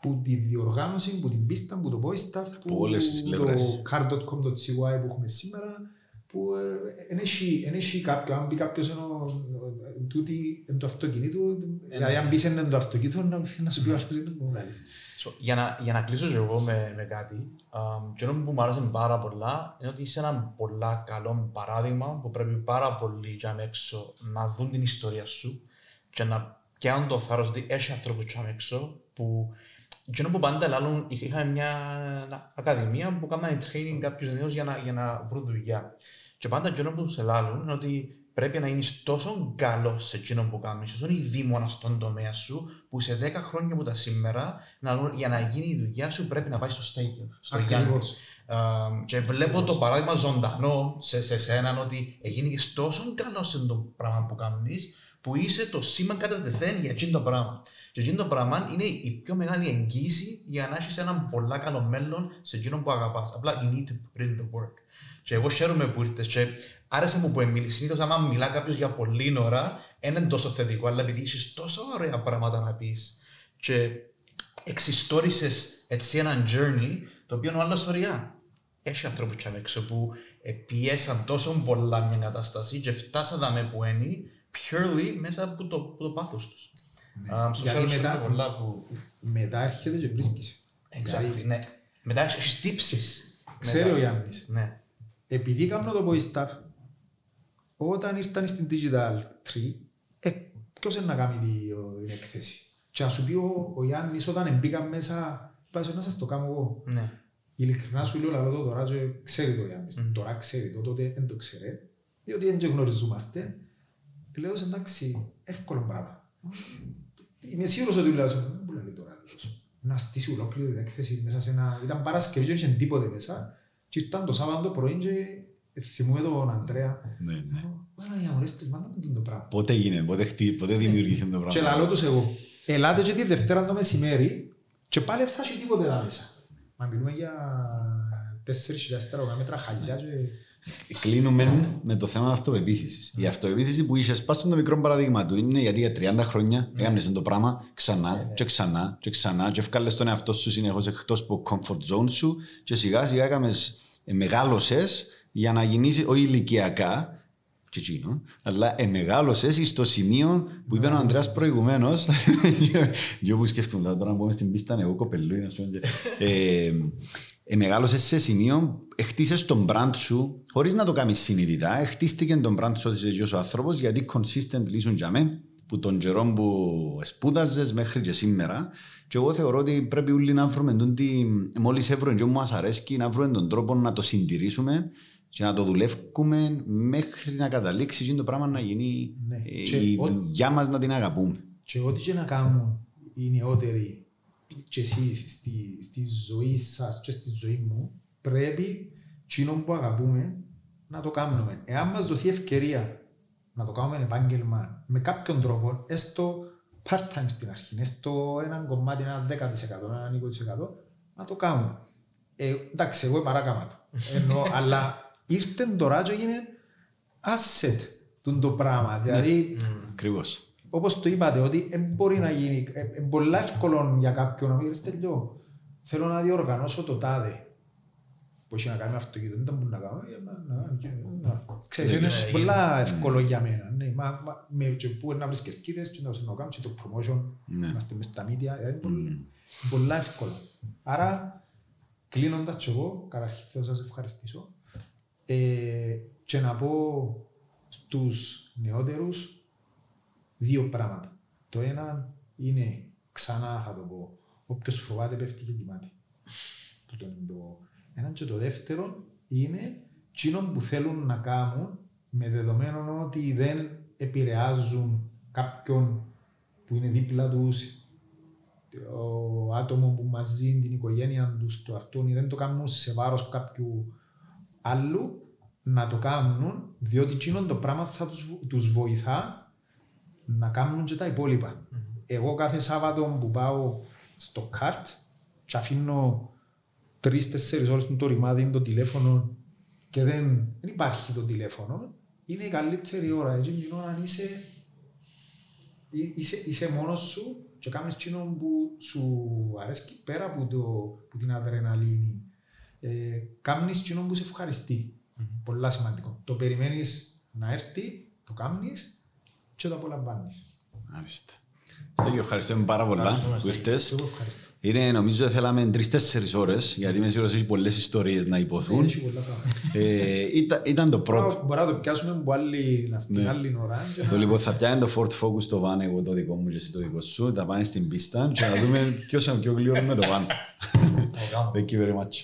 που τη διοργάνωση, που την πίστα, που το voice staff, που όλες τις πλευρές. το car.com.cy που έχουμε σήμερα, που δεν έχει, εν έχει κάποιο, αν μπει κάποιος ενώ ε, τούτη εν το αυτοκίνητο, δηλαδή αν μπεις εν το αυτοκίνητο να, να σου πει ο άλλος δεν μου βγάλεις. So, για, να, για να κλείσω και εγώ με, με κάτι, um, και που μου άρεσε πάρα πολλά είναι ότι είσαι ένα πολλά καλό παράδειγμα που πρέπει πάρα πολλοί για έξω να δουν την ιστορία σου και να πιάνουν το θάρρος ότι έχει ανθρώπους για έξω που και που πάντα λάλλον, είχαμε μια ακαδημία που κάνανε training κάποιους νέους για να, για να βρουν δουλειά. Και πάντα και που σε λάλλον είναι ότι πρέπει να γίνεις τόσο καλός σε εκείνο που κάνεις, τόσο ειδήμονα στον τομέα σου, που σε 10 χρόνια από τα σήμερα, να, για να γίνει η δουλειά σου πρέπει να πάει στο στέγιο, στο Γιάννη. Ακριβώς. Um, και βλέπω το παράδειγμα ζωντανό σε, σε σέναν ότι έγινε τόσο καλός σε το πράγμα που κάνεις που είσαι το σήμα κατά τεθέν για εκείνο το πράγμα. Και εκείνο το πράγμα είναι η πιο μεγάλη εγγύηση για να έχεις ένα πολλά καλό μέλλον σε εκείνο που αγαπάς. Απλά you need to put in the work. Και εγώ χαίρομαι που ήρθες και άρεσε μου που εμίλη. Συνήθως άμα μιλά κάποιος για πολλή ώρα, δεν είναι τόσο θετικό, αλλά επειδή έχεις τόσο ωραία πράγματα να πεις και εξιστόρισες έτσι έναν journey, το οποίο είναι άλλο ιστορία. Έχει ανθρώπους και έξω που πιέσαν τόσο πολλά μια κατάσταση και φτάσαν με που είναι purely μέσα από το, από το πάθος τους. Um, στο Γιατί τέλος μετά- χαίρομαι πολλά που... Μετά έρχεται και βρίσκεις. Exactly, ναι. Μετά έχεις τύψεις. Ξέρει ο Γιάννης. Ναι. Επειδή κάνω το voice staff, όταν ήρθαν στην Digital 3, ε, ποιος είναι να κάνει τη- την έκθεση; Και να σου πει ο, ο Γιάννης όταν μπήκα μέσα, είπα να σας το κάνω εγώ. Ναι. Ειλικρινά σου λέω λαλό το τώρα και ξέρει το Γιάννης. Μμμ. Τώρα ξέρει το, τότε δεν το ξέρει. Διότι δεν και γνωριζόμαστε. Και λέω εντάξει, εύκολο πράγμα. Είμαι σίγουρος ότι λέω, δεν μου λέει τώρα. τέλος. Να στήσει ολόκληρη την έκθεση μέσα σε ένα... Ήταν Παρασκευή και δεν είχε τίποτε μέσα. Και ήρθαν το Σάββατο πρωί και θυμούμε τον Αντρέα. Ναι, ναι. Παναγία μου, ρε, στο μάνας μου το πράγμα. Πότε έγινε, πότε, χτί, πότε δημιουργήθηκε το Και πράγμα. λαλό τους εγώ, ελάτε και τη Δευτέρα το μεσημέρι και πάλι δεν θα έχει τίποτε εδώ μέσα. Μα μιλούμε για 4.000 μέτρα χαλιά και... Κλείνουμε με το θέμα αυτοπεποίθησης. Η αυτοπεποίθηση που είσαι, πας στο μικρό παράδειγμα του είναι γιατί για 30 χρόνια έκανες το πράγμα ξανά και ξανά και ξανά και έφκαλες τον εαυτό σου συνεχώς εκτός από το comfort zone σου και σιγά σιγά έκαμες μεγάλωσες για να γίνεις όχι ηλικιακά, και εκείνο, αλλά εμεγάλωσες στο σημείο που είπε ο Ανδρέας προηγουμένως και όπου σκεφτούν τώρα να πούμε στην πίστα εγώ κοπελούι να σου πω, ε, εμεγάλωσες σε σημείο χτίσες τον brand σου χωρίς να το κάνεις συνειδητά χτίστηκε τον brand σου ότι είσαι ο άνθρωπος γιατί consistent λύσουν για μέ που τον καιρό που σπούδαζες μέχρι και σήμερα και εγώ θεωρώ ότι πρέπει όλοι να βρούμε τον τι, μόλις έβρουν και μας αρέσει να βρούμε τον τρόπο να το συντηρήσουμε και να το δουλεύουμε μέχρι να καταλήξει και το πράγμα να γίνει Ναι. ε, Και η ό- δουλειά μας να την αγαπούμε. Και ό,τι και να κάνουν οι νεότεροι και εσείς στη, στη ζωή σας και στη ζωή μου, πρέπει εκείνο που αγαπούμε να το κάνουμε. Εάν μας δοθεί ευκαιρία να το κάνουμε επάγγελμα με κάποιον τρόπο, έστω part-time στην αρχή, έστω έναν κομμάτι, ένα 10%, ένα 20%, να το κάνουμε. Ε, εντάξει, εγώ παράκαμα το. Ενώ, αλλά ήρθε τώρα και έγινε asset τούτο το πράγμα. Δηλαδή, Ακριβώς. Όπως το είπατε, ότι δεν μπορεί να γίνει, ε, ε, πολύ εύκολο για κάποιον να πει, «Ρε Στέλιο, θέλω να διοργανώσω το τάδε. Που έχει να κάνει με αυτοκίνητο, δεν τα μπορεί να κάνω. ε, μα, να, και, να. Ξέρεις, Ναι, είναι ναι, πολλά εύκολο για μένα. Ναι, μα, μα, με, και πού να βρεις κερκίδες και να σου να κάνεις και το promotion, Ναι. είμαστε μες στα media, ε, είναι πολύ, Μμμ. πολλά εύκολο. Άρα, κλείνοντας και εγώ, καταρχήν θέλω να σας ευχαριστήσω ε, και να πω στους νεότερους δύο πράγματα. Το ένα είναι, ξανά θα το πω, όποιος φοβάται πέφτει και κοιμάται. Τούτο είναι το ένα και το δεύτερο είναι εκείνο που θέλουν να κάνουν με δεδομένο ότι δεν επηρεάζουν κάποιον που είναι δίπλα τους, το άτομο που μαζί την οικογένεια τους, το αυτόν, ή δεν το κάνουν σε βάρος κάποιου άλλου, να το κάνουν, διότι εκείνο το πράγμα θα τους, βο- τους βοηθά να κάνουν και τα υπόλοιπα. Εγώ κάθε Σάββατο που πάω στο καρτ και αφήνω τρεις-τέσσερις ώρες το ρημάδι το τηλέφωνο και δεν, δεν υπάρχει το τηλέφωνο, είναι η καλύτερη ώρα. Έτσι την ώρα αν είσαι, εί- είσαι, είσαι μόνος σου και κάνεις εκείνο που σου αρέσει πέρα από, το, από την αδρεναλίνη. Ε, κάνεις εκείνο που σε ευχαριστεί. Πολλά σημαντικό. Το περιμένεις να έρθει, το κάνεις και το απολαμβάνεις. Μάλιστα. Στέγιο, ευχαριστούμε πάρα πολλά Ευχαριστούμε, που Στέγιο. ήρθες. Εγώ ευχαριστώ. Είναι, νομίζω, θέλαμε τρεις-τέσσερις ώρες, γιατί είμαι σίγουρος ότι έχει πολλές ιστορίες να υποθούν. Έχει πολλά πράγματα. Ε, ήταν, ήταν το πρώτο. Μπορεί να το πιάσουμε από άλλη, την Ναι. άλλη ώρα. και Το να- λοιπόν θα πιάνει το Ford Focus το van, εγώ το δικό μου και εσύ το δικό σου. Θα πάμε στην πίστα και να δούμε ποιος είναι πιο γλυόρο με το van. Ωραία. Thank you very much.